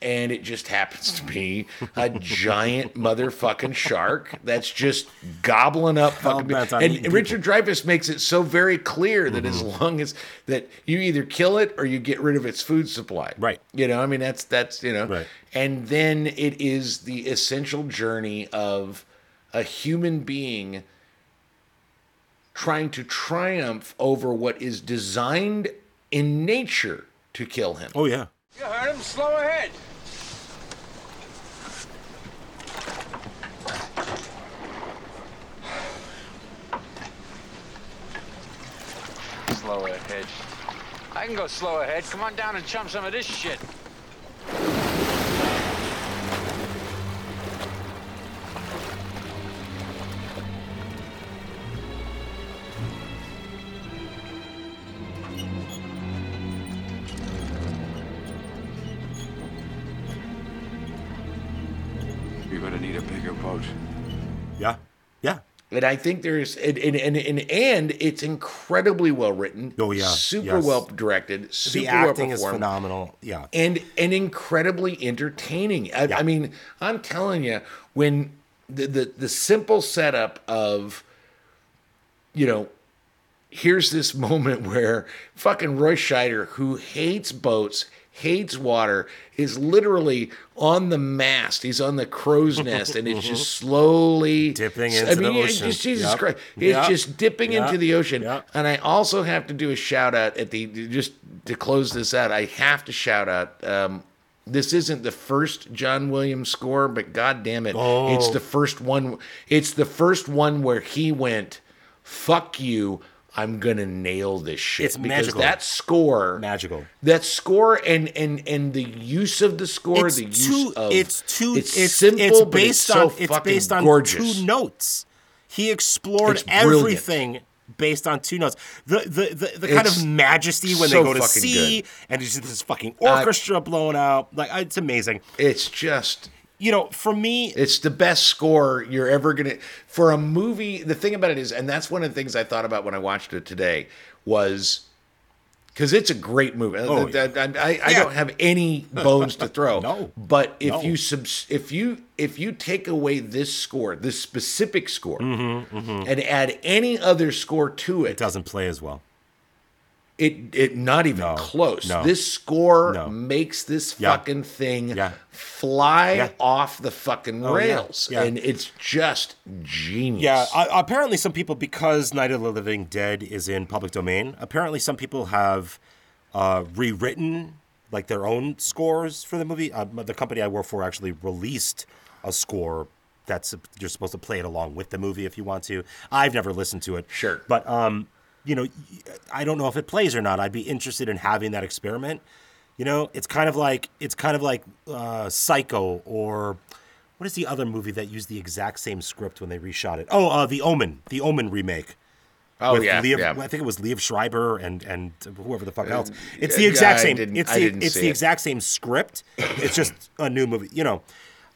And it just happens to be a giant motherfucking shark that's just gobbling up fucking and Richard Dreyfuss makes it so very clear that as Mm-hmm. long as that you either kill it or you get rid of its food supply Right. you know I mean that's that's you know Right. and then it is the essential journey of a human being trying to triumph over what is designed in nature to kill him. Oh yeah. You heard him. Slow ahead. Slow ahead. I can go slow ahead. Come on down and chum some of this shit. And I think there's and and and, and, and it's incredibly well written. Oh, yeah. super Yes. well directed. Super the well acting is phenomenal. Yeah. and and incredibly entertaining. I, I mean, I'm telling you, when the, the the simple setup of, you know, here's this *laughs* moment where fucking Roy Scheider, who hates boats, hates water, is literally on the mast. He's on the crow's *laughs* nest, and it's just slowly Dipping into the mean, it's ocean. just Jesus Yep. Christ, it's Yep. just dipping Yep. into the ocean. And I also have to do a shout out at the just to close this out. I have to shout out. Um, this isn't the first John Williams score, but god damn it, Oh. it's the first one. It's the first one where he went, "Fuck you." I'm gonna nail this shit It's because magical. that score, Magical. that score, and and and the use of the score, It's the use too. of it's too. It's, It's simple, It's but based it's so on. It's based on gorgeous. two notes. He explored everything based on two notes. The the the, the kind of majesty when so they go to sea, good. and it's just this fucking Uh, orchestra blowing out. Like it's amazing. It's just You know, for me, It's the best score you're ever gonna for a movie. The thing about it is, and that's one of the things I thought about when I watched it today was because it's a great movie. Oh, I, I, I, I Yeah. don't have any bones to throw. *laughs* No. but if No. you subs, if you if you take away this score, this specific score, and add any other score to Mm-hmm, it it, doesn't play as well. It it not even No, close. no, This score no. makes this Yeah. fucking thing Yeah. fly Yeah. off the fucking Oh, rails, and it's just genius. Yeah, uh, apparently some people, because Night of the Living Dead is in public domain, apparently some people have uh, rewritten like their own scores for the movie. Uh, the company I work for actually released a score that's you're supposed to play it along with the movie if you want to. I've never listened to it. Sure. but um, you know, I don't know if it plays or not. I'd be interested in having that experiment. You know, it's kind of like it's kind of like uh, Psycho or what is the other movie that used the exact same script when they reshot it? Oh, uh, The Omen, the Omen remake. Oh, yeah, Liev, yeah. I think it was Liev Schreiber and and whoever the fuck else. It's uh, the exact I same. It's the it's the it. exact same script. It's just a new movie. You know.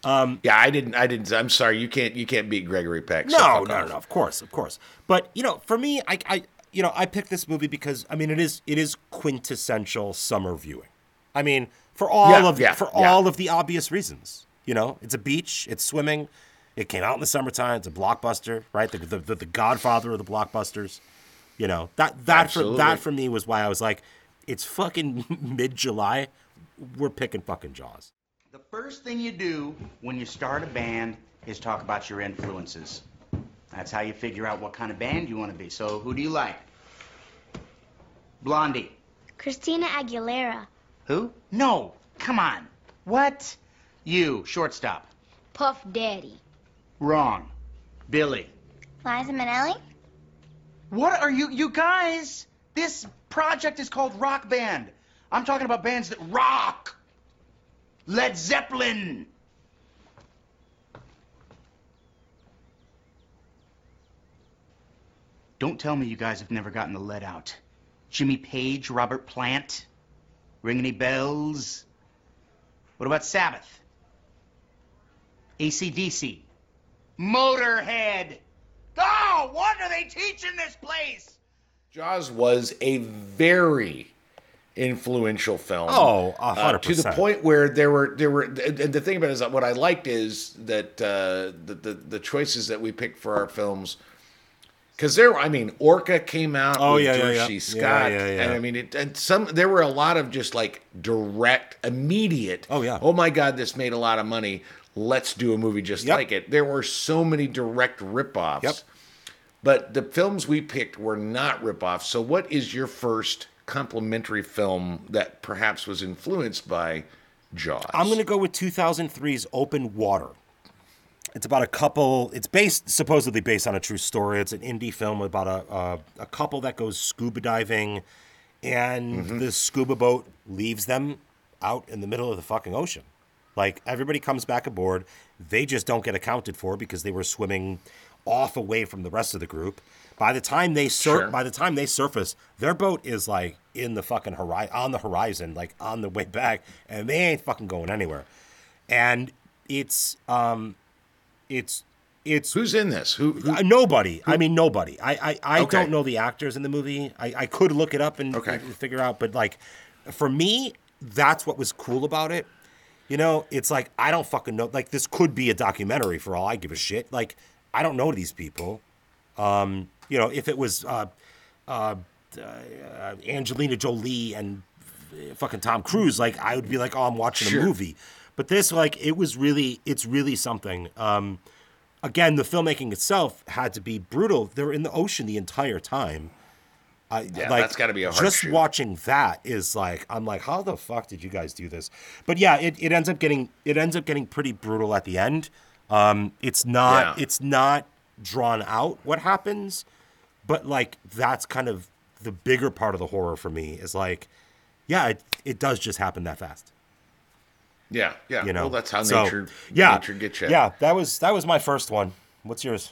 Um, Yeah, I didn't. I didn't. I'm sorry. You can't. You can't beat Gregory Peck. so No, no, no, no. Of course, of course. But you know, for me, I, I, you know, I picked this movie because I mean, it is, it is quintessential summer viewing. I mean, for all Yeah, of, yeah, for yeah. all of the obvious reasons. You know, it's a beach, it's swimming, it came out in the summertime, it's a blockbuster, right? The, the, the, the Godfather of the blockbusters. You know that that for that for me was why I was like, it's fucking *laughs* mid July, we're picking fucking Jaws. The first thing you do when you start a band is talk about your influences. That's how you figure out what kind of band you want to be. So, who do you like? Blondie. Christina Aguilera. Who? No. Come on. What? You, shortstop. Puff Daddy. Wrong. Billy. Liza Minnelli. What are you, you guys? This project is called Rock Band. I'm talking about bands that rock. Led Zeppelin. Don't tell me you guys have never gotten the lead out. Jimmy Page, Robert Plant? Ring any bells? What about Sabbath? ACDC? Motorhead? Oh, what are they teaching this place? Jaws was a very influential film. Oh, a uh, to the point where there were there were. And the thing about it is that what I liked is that uh, the, the the choices that we picked for our films. Because there, I mean, Orca came out. Oh, with yeah, yeah, yeah. C. Yeah, Scott, yeah, yeah. and I mean, it, and some there were a lot of just like direct, immediate. Oh, yeah. Oh my God, this made a lot of money. Let's do a movie just Yep. like it. There were so many direct ripoffs. Yep. But the films we picked were not ripoffs. So, what is your first complimentary film that perhaps was influenced by Jaws? I'm going to go with 2003's Open Water. It's about a couple. It's based supposedly based on a true story. It's an indie film about a a, a couple that goes scuba diving, and Mm-hmm. the scuba boat leaves them out in the middle of the fucking ocean. Like everybody comes back aboard, they just don't get accounted for because they were swimming off away from the rest of the group. By the time they sur- Sure. by the time they surface, their boat is like in the fucking horizon, on the horizon, like on the way back, and they ain't fucking going anywhere. And it's um, it's it's who's in this? Who? who Uh, nobody. I mean, nobody. I I, I Okay. don't know the actors in the movie. I, I could look it up and, Okay. and figure out, but like, for me, that's what was cool about it. You know, it's like I don't fucking know. Like, this could be a documentary for all I give a shit. Like, I don't know these people. Um, you know, if it was uh, uh, uh, Angelina Jolie and fucking Tom Cruise, like I would be like, oh, I'm watching Sure. a movie. But this, like, it was really, it's really something. Um, again, the filmmaking itself had to be brutal. They're in the ocean the entire time. I, Yeah, like, that's gotta be a hard just shoot. watching that is like I'm like, how the fuck did you guys do this? But yeah, it, it ends up getting it ends up getting pretty brutal at the end. Um, it's not Yeah. it's not drawn out what happens, but like that's kind of the bigger part of the horror for me is like, yeah, it, it does just happen that fast. Yeah, yeah. You know, well, that's how So, nature yeah, nature gets you. Yeah, that was that was my first one. What's yours?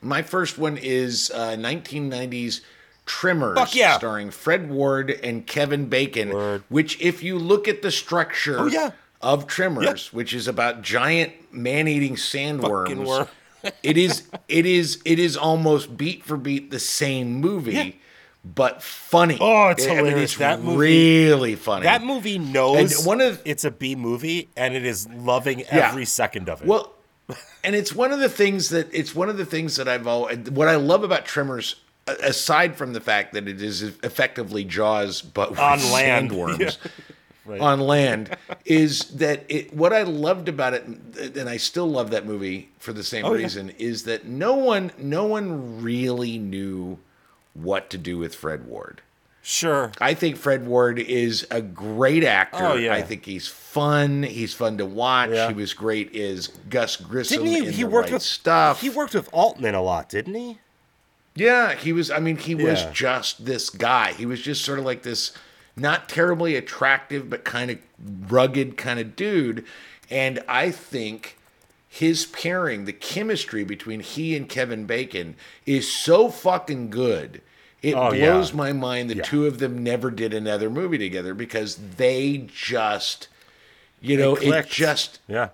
My first one is uh, 1990s Tremors, Fuck yeah. starring Fred Ward and Kevin Bacon. Which, if you look at the structure Oh, yeah. of Tremors, which is about giant man-eating sandworms, it is it is it is almost beat for beat the same movie. But funny. Oh, it's I mean, hilarious. it's that movie, really funny. That movie knows And one of it's a B movie, and it is loving Yeah. every second of it. Well, and it's one of the things that it's one of the things that I've always what I love about Tremors, a- aside from the fact that it is effectively Jaws but On land. sandworms. *laughs* Yeah. Right. On land is that it what I loved about it and I still love that movie for the same Oh, yeah. reason is that no one no one really knew what to do with Fred Ward. Sure. I think Fred Ward is a great actor. Oh, yeah. I think he's fun. He's fun to watch. Yeah. He was great as Gus Grissom Didn't he? He worked right with stuff. He worked with Altman a lot, didn't he? Yeah, he was. I mean, he was just this guy. He was just sort of like this, not terribly attractive, but kind of rugged kind of dude. And I think his pairing, the chemistry between he and Kevin Bacon, is so fucking good. It Oh, yeah. blows my mind the Yeah. two of them never did another movie together because they just, you know, it just Yeah.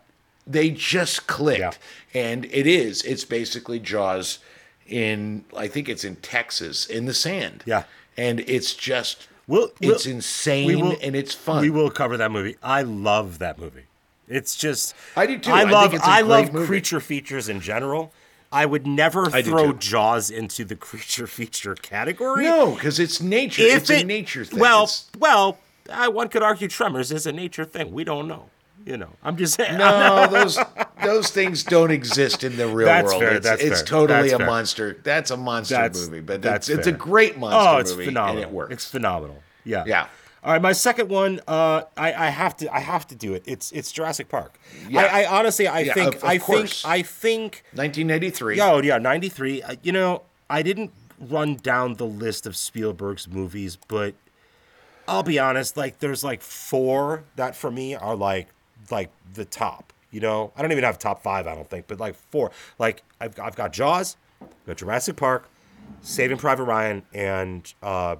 they just clicked and it is it's basically jaws in i think it's in texas in the sand Yeah. and it's just We'll, it's we'll- insane we will- and it's fun We will cover that movie. I love that movie. It's just I do too. I I love it's a I great love movie. creature features in general. I would never I throw. Jaws into the *laughs* creature feature category. no because it's nature If it's a nature thing Well, It's- well, I, one could argue Tremors is a nature thing. We don't know. You know, I'm just saying. no *laughs* those those things don't exist in the real That's world fair, it's, that's it's fair, totally that's a fair. monster that's a monster That's- movie but that's it's, it's a great monster oh, it's movie phenomenal. and it works It's phenomenal. Yeah. Yeah. All right, my second one, uh, I, I have to, I have to do it. It's, it's Jurassic Park. Yeah. I, I honestly, I Yeah, think, of- of I course. think, I think. 1983 Oh yeah, ninety three. Uh, you know, I didn't run down the list of Spielberg's movies, but I'll be honest. Like, there's like four that for me are like, like the top. You know, I don't even have top five. I don't think, but like four. Like I've, I've got Jaws, I've got Jurassic Park, Saving Private Ryan, and uh,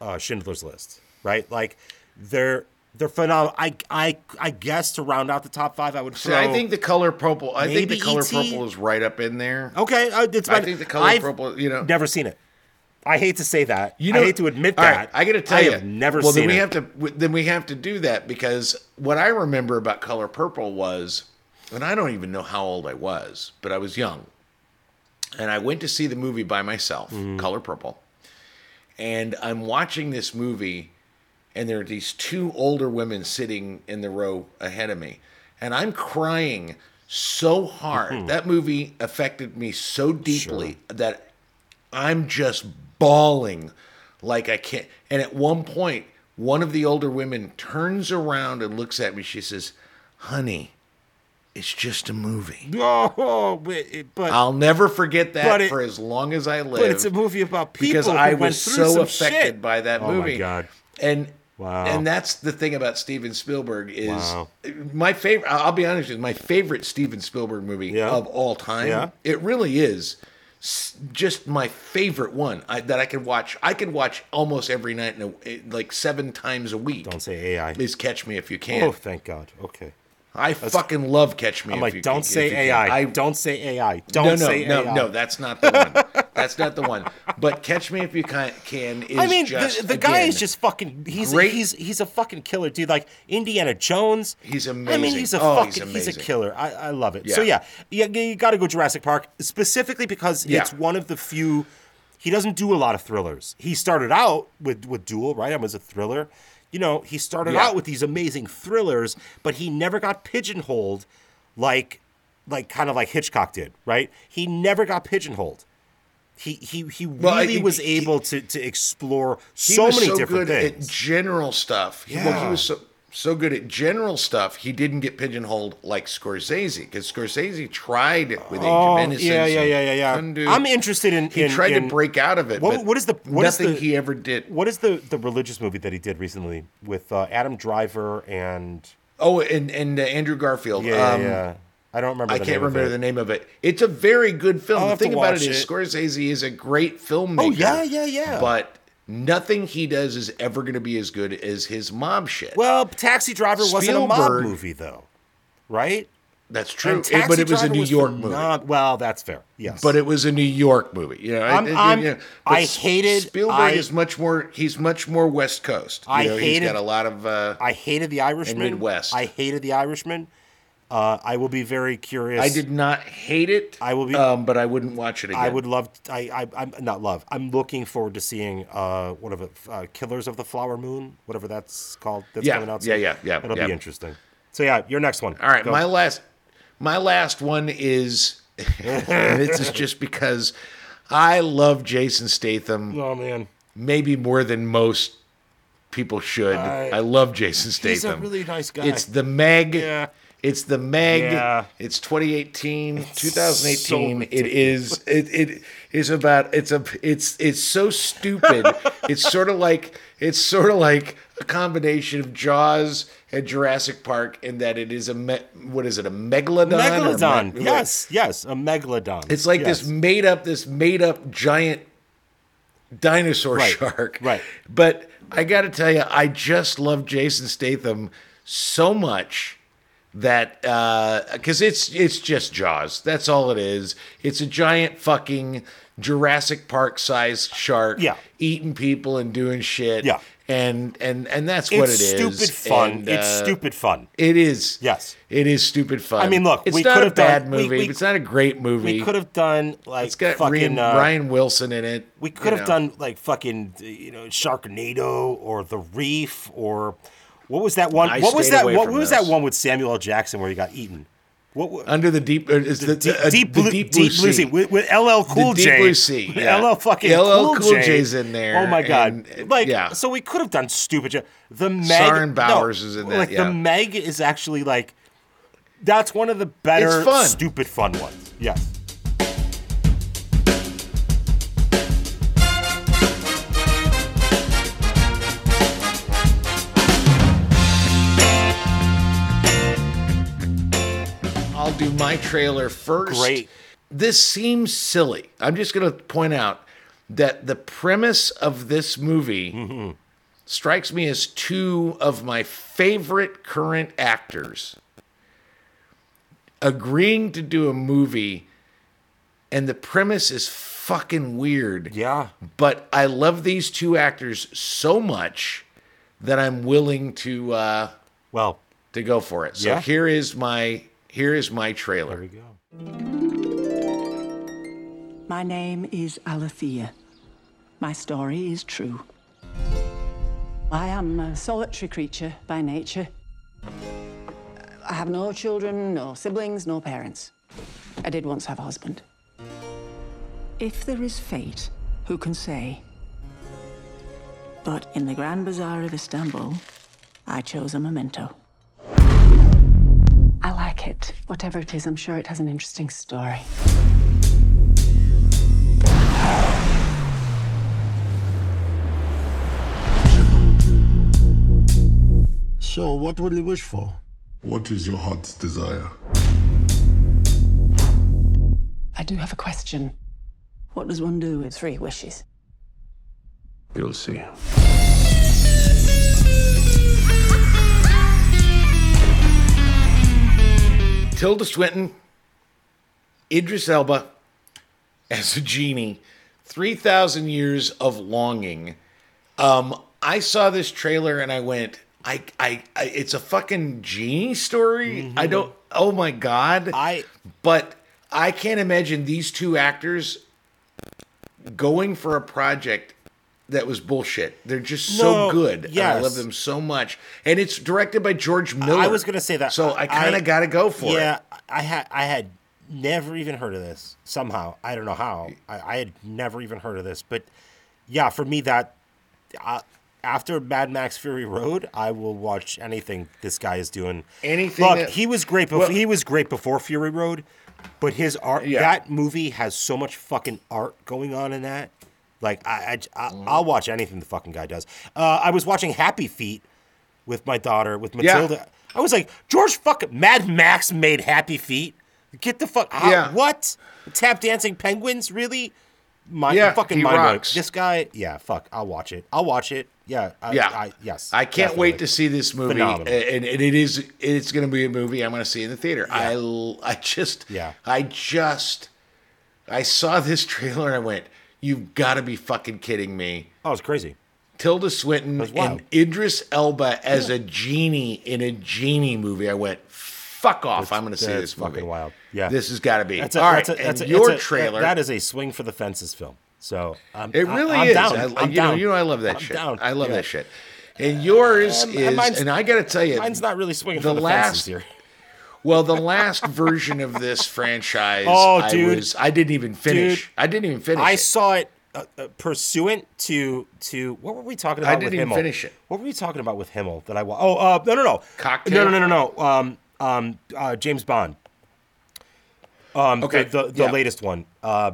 uh, Schindler's List. Right? Like they're they're phenomenal. I I I guess to round out the top five, I would. See, I think the color purple. I think the color E.T.? purple is right up in there. Okay, uh, it's I think the color I've purple. You know, never seen it. I hate to say that. You know, I hate to admit that. right, I got to tell you I you, have never well, seen then we it. have to then we have to do that because what I remember about Color Purple was, and I don't even know how old I was, but I was young, and I went to see the movie by myself, Mm-hmm. Color Purple, and I'm watching this movie, and there are these two older women sitting in the row ahead of me, and I'm crying so hard. Mm-hmm. that movie affected me so deeply that I'm just bawling like I can't. And at one point, one of the older women turns around and looks at me. She says, Honey, it's just a movie. *laughs* Oh, but, it- but I'll never forget that it- for as long as I live. but it's a movie about people because I was so affected shit. by that movie. Oh my. God. And Wow. and that's the thing about Steven Spielberg is Wow. my favorite. I'll be honest with you, my favorite Steven Spielberg movie Yeah. of all time. Yeah. It really is just my favorite one I, that I could watch. I could watch almost every night, in a, eh, like seven times a week. Don't say AI. Please Catch Me If You Can. Oh, thank God. Okay. I fucking love Catch Me. I'm If like, You don't Can- say If You Can." AI. I don't say AI. Don't no, no, say no, AI. no. That's not the one. that's not the one. But Catch Me If You Can, can is I mean, just the, the guy again, is just fucking. He's great. he's he's a fucking killer, dude. Like Indiana Jones. He's amazing. I mean, he's a Oh, fucking. He's, a killer. I, I love it. So Yeah. yeah, you, got to go Jurassic Park specifically because Yeah. it's one of the few. He doesn't do a lot of thrillers. He started out with with Duel, right? It was a thriller. You know, he started Yeah. out with these amazing thrillers, but he never got pigeonholed like like kind of like Hitchcock did, right? He never got pigeonholed. He he he Well, really think was he- able to to explore he so was many so different good things. at general stuff. He- Well, he Yeah. was so so good at general stuff. He didn't get pigeonholed like Scorsese because Scorsese tried it with Age Oh, of Innocence. yeah, yeah, yeah, yeah, yeah. I'm interested in. He in- tried in- to break out of it. What, but what is the what is nothing the- he ever did? What is the the religious movie that he did recently with uh, Adam Driver and Oh, and and uh, Andrew Garfield. yeah, Um, yeah. I don't remember. I can't remember it. the name of it. It's a very good film. I'll the thing about it watch is it. Scorsese is a great filmmaker. Oh, yeah, yeah, yeah. But nothing he does is ever going to be as good as his mob shit. Well, Taxi Driver wasn't a mob movie though, right? That's true. It- but it was a New for York movie. non- well, that's fair. Yes, But it was a New York movie. You know, I'm- it- I'm- you know, I hated- Spielberg I- is much more. He's much more West Coast. You I know, hated- He's got a lot of. Uh, I hated the Irishman. Midwest. I hated the Irishman. Uh, I will be very curious. I did not hate it. I will be. um, but I wouldn't watch it again. I would love. I, I. I'm not love. I'm looking forward to seeing. Uh, what of it? Uh, Killers of the Flower Moon, whatever that's called. That's Yeah, coming out. yeah, soon. yeah, yeah, It'll yeah. be interesting. So yeah, your next one. All right, Go. my last, my last one is. *laughs* this is just because I love Jason Statham. Oh man, maybe more than most people should. I- I, love Jason Statham. he's a really nice guy. It's the Meg. Yeah. It's the Meg. Yeah. It's 2018, 2018. so it is. It it is about. It's a. It's it's so stupid. *laughs* it's sort of like. It's sort of like a combination of Jaws and Jurassic Park in that it is a. Me, what is it? A megalodon. megalodon. me- yes, yes, a megalodon. It's like Yes. this made up. This made up giant dinosaur Right, shark. right. But I got to tell you, I just love Jason Statham so much that uh because it's it's just Jaws. That's all it is. It's a giant fucking Jurassic Park sized shark. Yeah. eating people and doing shit. Yeah. and and and that's It's what it is. It's stupid fun. And, it's uh, stupid fun. It is. Yes. It is stupid fun. I mean, look, it's we not could a have done- bad we- movie. we- it's not a great movie. We could have done like It's got fucking uh, Rainn Wilson in it. We could have know. done like fucking you know Sharknado or The Reef or what was that one? I what was that? What was those. that one with Samuel L. Jackson where he got eaten? What? wa- under the deep. uh, Is the, deep, uh, deep, the blue, deep deep blue sea with, with LL Cool Deep J. Blue Sea, With *laughs* yeah. LL fucking LL Cool, Cool J. J's in there, Oh my god! and, uh, like, yeah. so we could have done stupid. shit. The Meg. Sarin no, is in that, Like yeah. the Meg is actually like. That's one of the better fun. stupid fun ones. Yes. Do my trailer first. Great. This seems silly. I'm just going to point out that the premise of this movie Mm-hmm. strikes me as two of my favorite current actors agreeing to do a movie, and the premise is fucking weird. Yeah. But I love these two actors so much that I'm willing to uh, Well, to go for it. So Yeah. here is my here is my trailer. there we go. My name is Alethea. My story is true. I am a solitary creature by nature. I have no children, no siblings, no parents. I did once have a husband. If there is fate, who can say? But in the Grand Bazaar of Istanbul, I chose a memento. I it. Whatever it is, I'm sure it has an interesting story. So, what will you wish for? What is your heart's desire? I do have a question. What does one do with three wishes? You'll see. Tilda Swinton, Idris Elba as a genie, 3,000 Years of Longing. Um, I saw this trailer and I went, I, I, I it's a fucking genie story. I don't, oh my God. I, but I can't imagine these two actors going for a project that was bullshit. They're just so No, good. and I love them so much. And it's directed by George Miller. I was gonna say that. So I kind of got to go for yeah, it. Yeah, I had I had never even heard of this. Somehow, I don't know how. I, I had never even heard of this, but yeah, for me that uh, after Mad Max Fury Road, I will watch anything this guy is doing. Anything Look, that- he was great. Before, Well- he was great before Fury Road, but his art. Yeah. That movie has so much fucking art going on in that. Like I, I, Mm-hmm. I will watch anything the fucking guy does. Uh, I was watching Happy Feet with my daughter with Yeah. Matilda. I was like, George fucking Mad Max made Happy Feet. Get the fuck out. Yeah. What? Tap dancing penguins? Really? My Yeah, fucking mind rocks. This guy, yeah, fuck. I'll watch it. I'll watch it. Yeah. I, yeah, I, yes. I can't wait to see this movie, Phenomenal. and, and it is it's going to be a movie I'm going to see in the theater. I. I just Yeah. I just I saw this trailer and I went, "You've got to be fucking kidding me!" Oh, it's crazy. Tilda Swinton and Idris Elba as a genie in a genie movie. I went, "Fuck off! I'm going to see this movie." fucking wild. Yeah. this has got to be That's a, all that's right. a, that's and a, your trailer. That is a swing for the fences film. So um, It really I'm is. Down. I, I'm you know, you know, I love that I'm shit. down. I love Yeah. that shit. And yours and is, and I got to tell you, Mine's not really swinging the for the last- fences here. Well, the last version of this franchise, Oh, I dude. was, I didn't even finish. Dude, I didn't even finish. I it. saw it uh, uh, pursuant to to what were we talking about? I didn't with even Himmel? finish it. What were we talking about with Himmel that I wa- Oh, uh, no, no, no, Cocktail? No, no, no, no, no. Um, um, uh, James Bond. Um, Okay, the the, the yeah. latest one. Uh,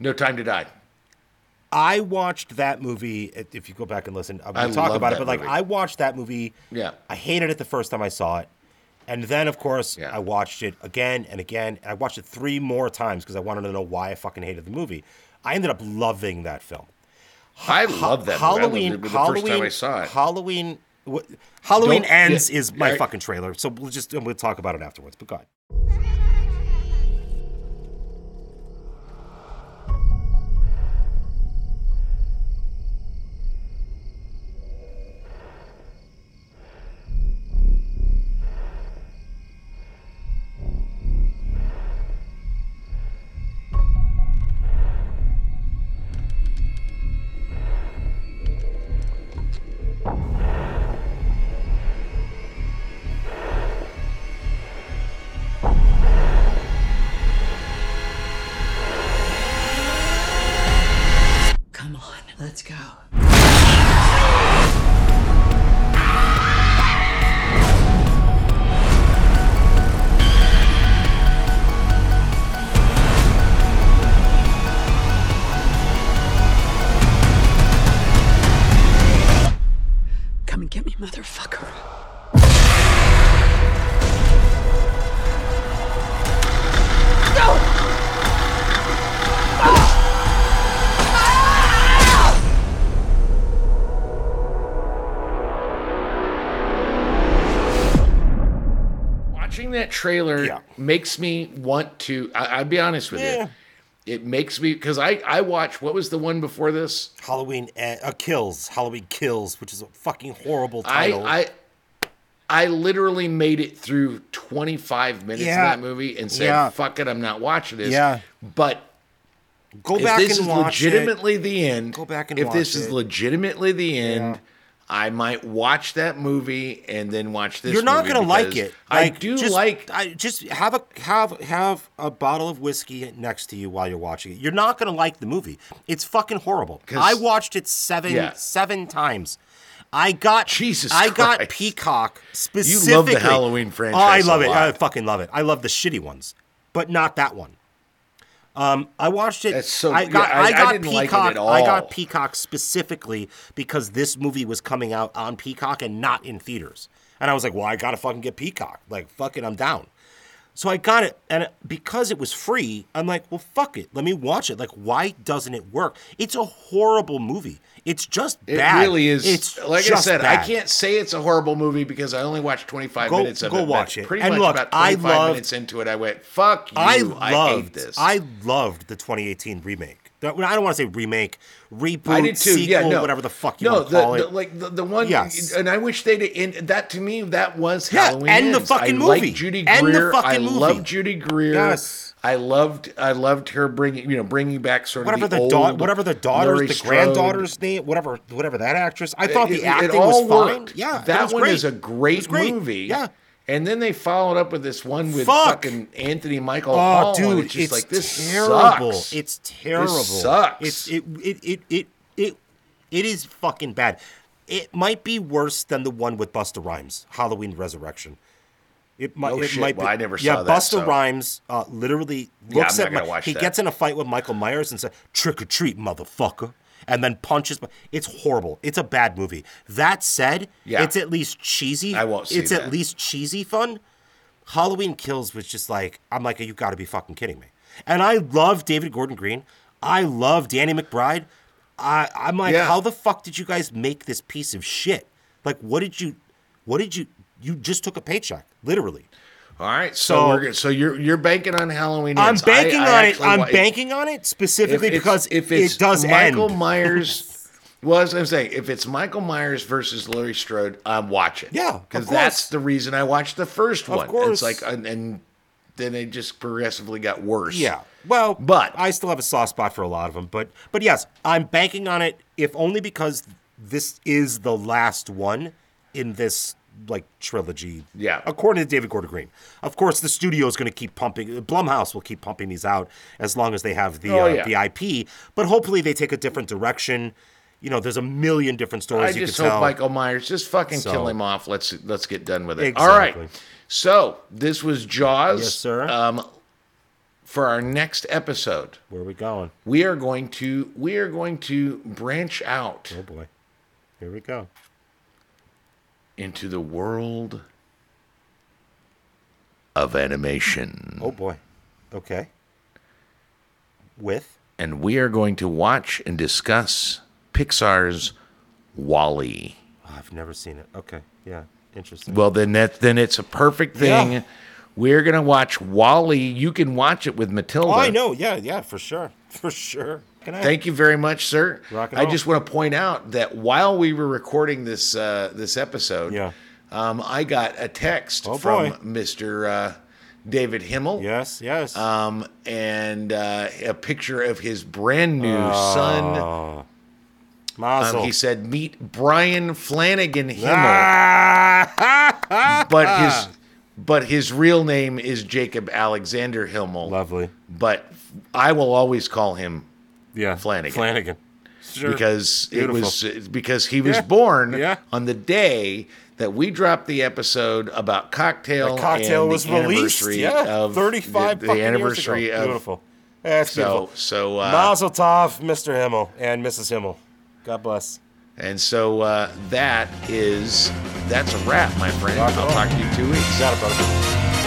No Time to Die. I watched that movie. if- you go back and listen, uh, I we'll talk about it. But like, movie. I watched that movie. Yeah. I hated it the first time I saw it, and then of course I watched it again and again. I watched it three more times because I wanted to know why I fucking hated the movie. I ended up loving that film. I Ha- love that. movie. Halloween. the Halloween. first time I saw it. Halloween. Halloween Don't- ends yeah, is my I- fucking trailer. So we'll just we'll talk about it afterwards. But go makes me want to. I, I'll be honest with Yeah. you. It makes me because I I watch what was the one before this? Halloween uh, uh, kills. Halloween kills, which is a fucking horrible title. I I I literally made it through 25 minutes Yeah. of that movie and said, Yeah. "Fuck it, I'm not watching this." Yeah. But Go back this and is watch it. legitimately the end, Go back and if this watch is it. legitimately the end, I might watch that movie and then watch this. You're not movie gonna like it. I do just, like. I just have a have have a bottle of whiskey next to you while you're watching it. You're not gonna like the movie. It's fucking horrible. I watched it seven Yeah. seven times. I got Jesus I got Christ. Peacock You specifically. love the Halloween franchise Oh, I love it. I fucking love it. I love the shitty ones, but not that one. Um, I watched it. So- I got. yeah, I- I, I got like it Peacock. at I got Peacock specifically because this movie was coming out on Peacock and not in theaters. And I was like, well, I gotta fucking get Peacock. Like, fuck it, I'm down. So I got it, and because it was free, I'm like, well, fuck it, let me watch it. Like, why doesn't it work? It's a horrible movie. It's just bad. It really is. It's like I said, I can't say it's a horrible movie because I only watched 25 Go- minutes of go it. but watch it. Pretty And much look, about I loved- minutes into it, I went, "Fuck you! I I, loved hate this." I loved the 2018 remake. I don't want to say remake, reboot, I did too. sequel, yeah, no. whatever the fuck you no, want to call the, it. the, like the, the one. Yes. And I wish they'd end that to me. That was Yeah, Halloween. end the fucking I like movie. Judy End the Greer. fucking I movie. love Judy Greer. Yes. I loved. I loved her bringing. You know, bringing back sort whatever of the, the, da- whatever the daughter's, Laurie the Strode. granddaughter's name, whatever, whatever that actress. I thought It- the acting it was fine. Yeah, that one great. is a great, great. movie. Yeah. And then they followed up with this one with Fuck. fucking Anthony Michael Oh, Hall. and dude, it's just it's like this terrible. sucks. It's terrible. This sucks. It's it it it it it it is fucking bad. It might be worse than the one with Busta Rhymes, Halloween Resurrection. It might. No it shit. might Well, be. I never yeah, saw that, Busta so- Rhymes uh, literally Yeah, looks I'm at not gonna Mi- watch he that. gets in a fight with Michael Myers and says "trick or treat, motherfucker," and then punches. It's horrible. It's a bad movie. That said, Yeah. it's at least cheesy. I won't see It's that. at least cheesy fun. Halloween Kills was just like, I'm like, you got to be fucking kidding me. And I love David Gordon Green. I love Danny McBride. I, I'm like, Yeah. how the fuck did you guys make this piece of shit? Like, what did you, what did you, you just took a paycheck, literally. All right, so, So- so you're you're banking on Halloween. I'm Ends. I- banking I on it. I'm wa- banking on it specifically if because if it's it does Michael end. *laughs* Myers. Well, as I'm saying, if it's Michael Myers versus Laurie Strode, I'm watching. Yeah, because that's the reason I watched the first one. Of course. it's like, and, and then it just progressively got worse. Yeah. Well, But- I still have a soft spot for a lot of them. But but yes, I'm banking on it, if only because this is the last one in this like trilogy. Yeah. According to David Gordon Green. Of course, the studio is going to keep pumping. Blumhouse will keep pumping these out as long as they have the Oh, uh, yeah. the IP. But hopefully, they take a different direction. You know, there's a million different stories I you just hope tell. Michael Myers just fucking So- kill him off. Let's let's get done with it. All right. So this was Jaws. Yes, sir. Um, for our next episode, Where are we going? we are going to we are going to branch out Oh boy, here we go. Into the world of animation. Oh boy. Okay. With and we are going to watch and discuss Pixar's WALL-E. Oh, I've never seen it. Okay. Yeah. Interesting. Well, then that then it's a perfect thing. Yeah. We're gonna watch WALL-E. You can watch it with Matilda. Oh, I know. Yeah, yeah, for sure. *laughs* For sure. Thank you very much, sir. I just want to point out that while we were recording this uh, this episode, Yeah. um, I got a text Oh, from boy. Mr. Uh, David Himmel. Yes, yes. Um, and uh, a picture of his brand new son. Oh. Um, he said, "Meet Brian Flanagan Himmel," Ah! *laughs* but his but his real name is Jacob Alexander Himmel. Lovely. But I will always call him Yeah. Flanagan. Flanagan. Sure. because Beautiful. it was because he was Yeah. born Yeah. on the day that we dropped the episode about cocktail. The cocktail was the released. Yeah. of 35 the, fucking the anniversary years ago. of Beautiful. That's so beautiful. so uh, Mazel tov, Mr. Himmel and Mrs. Himmel. God bless. and so uh, that is that's a wrap, my friend. Rock I'll talk to you in two weeks. Got it, brother.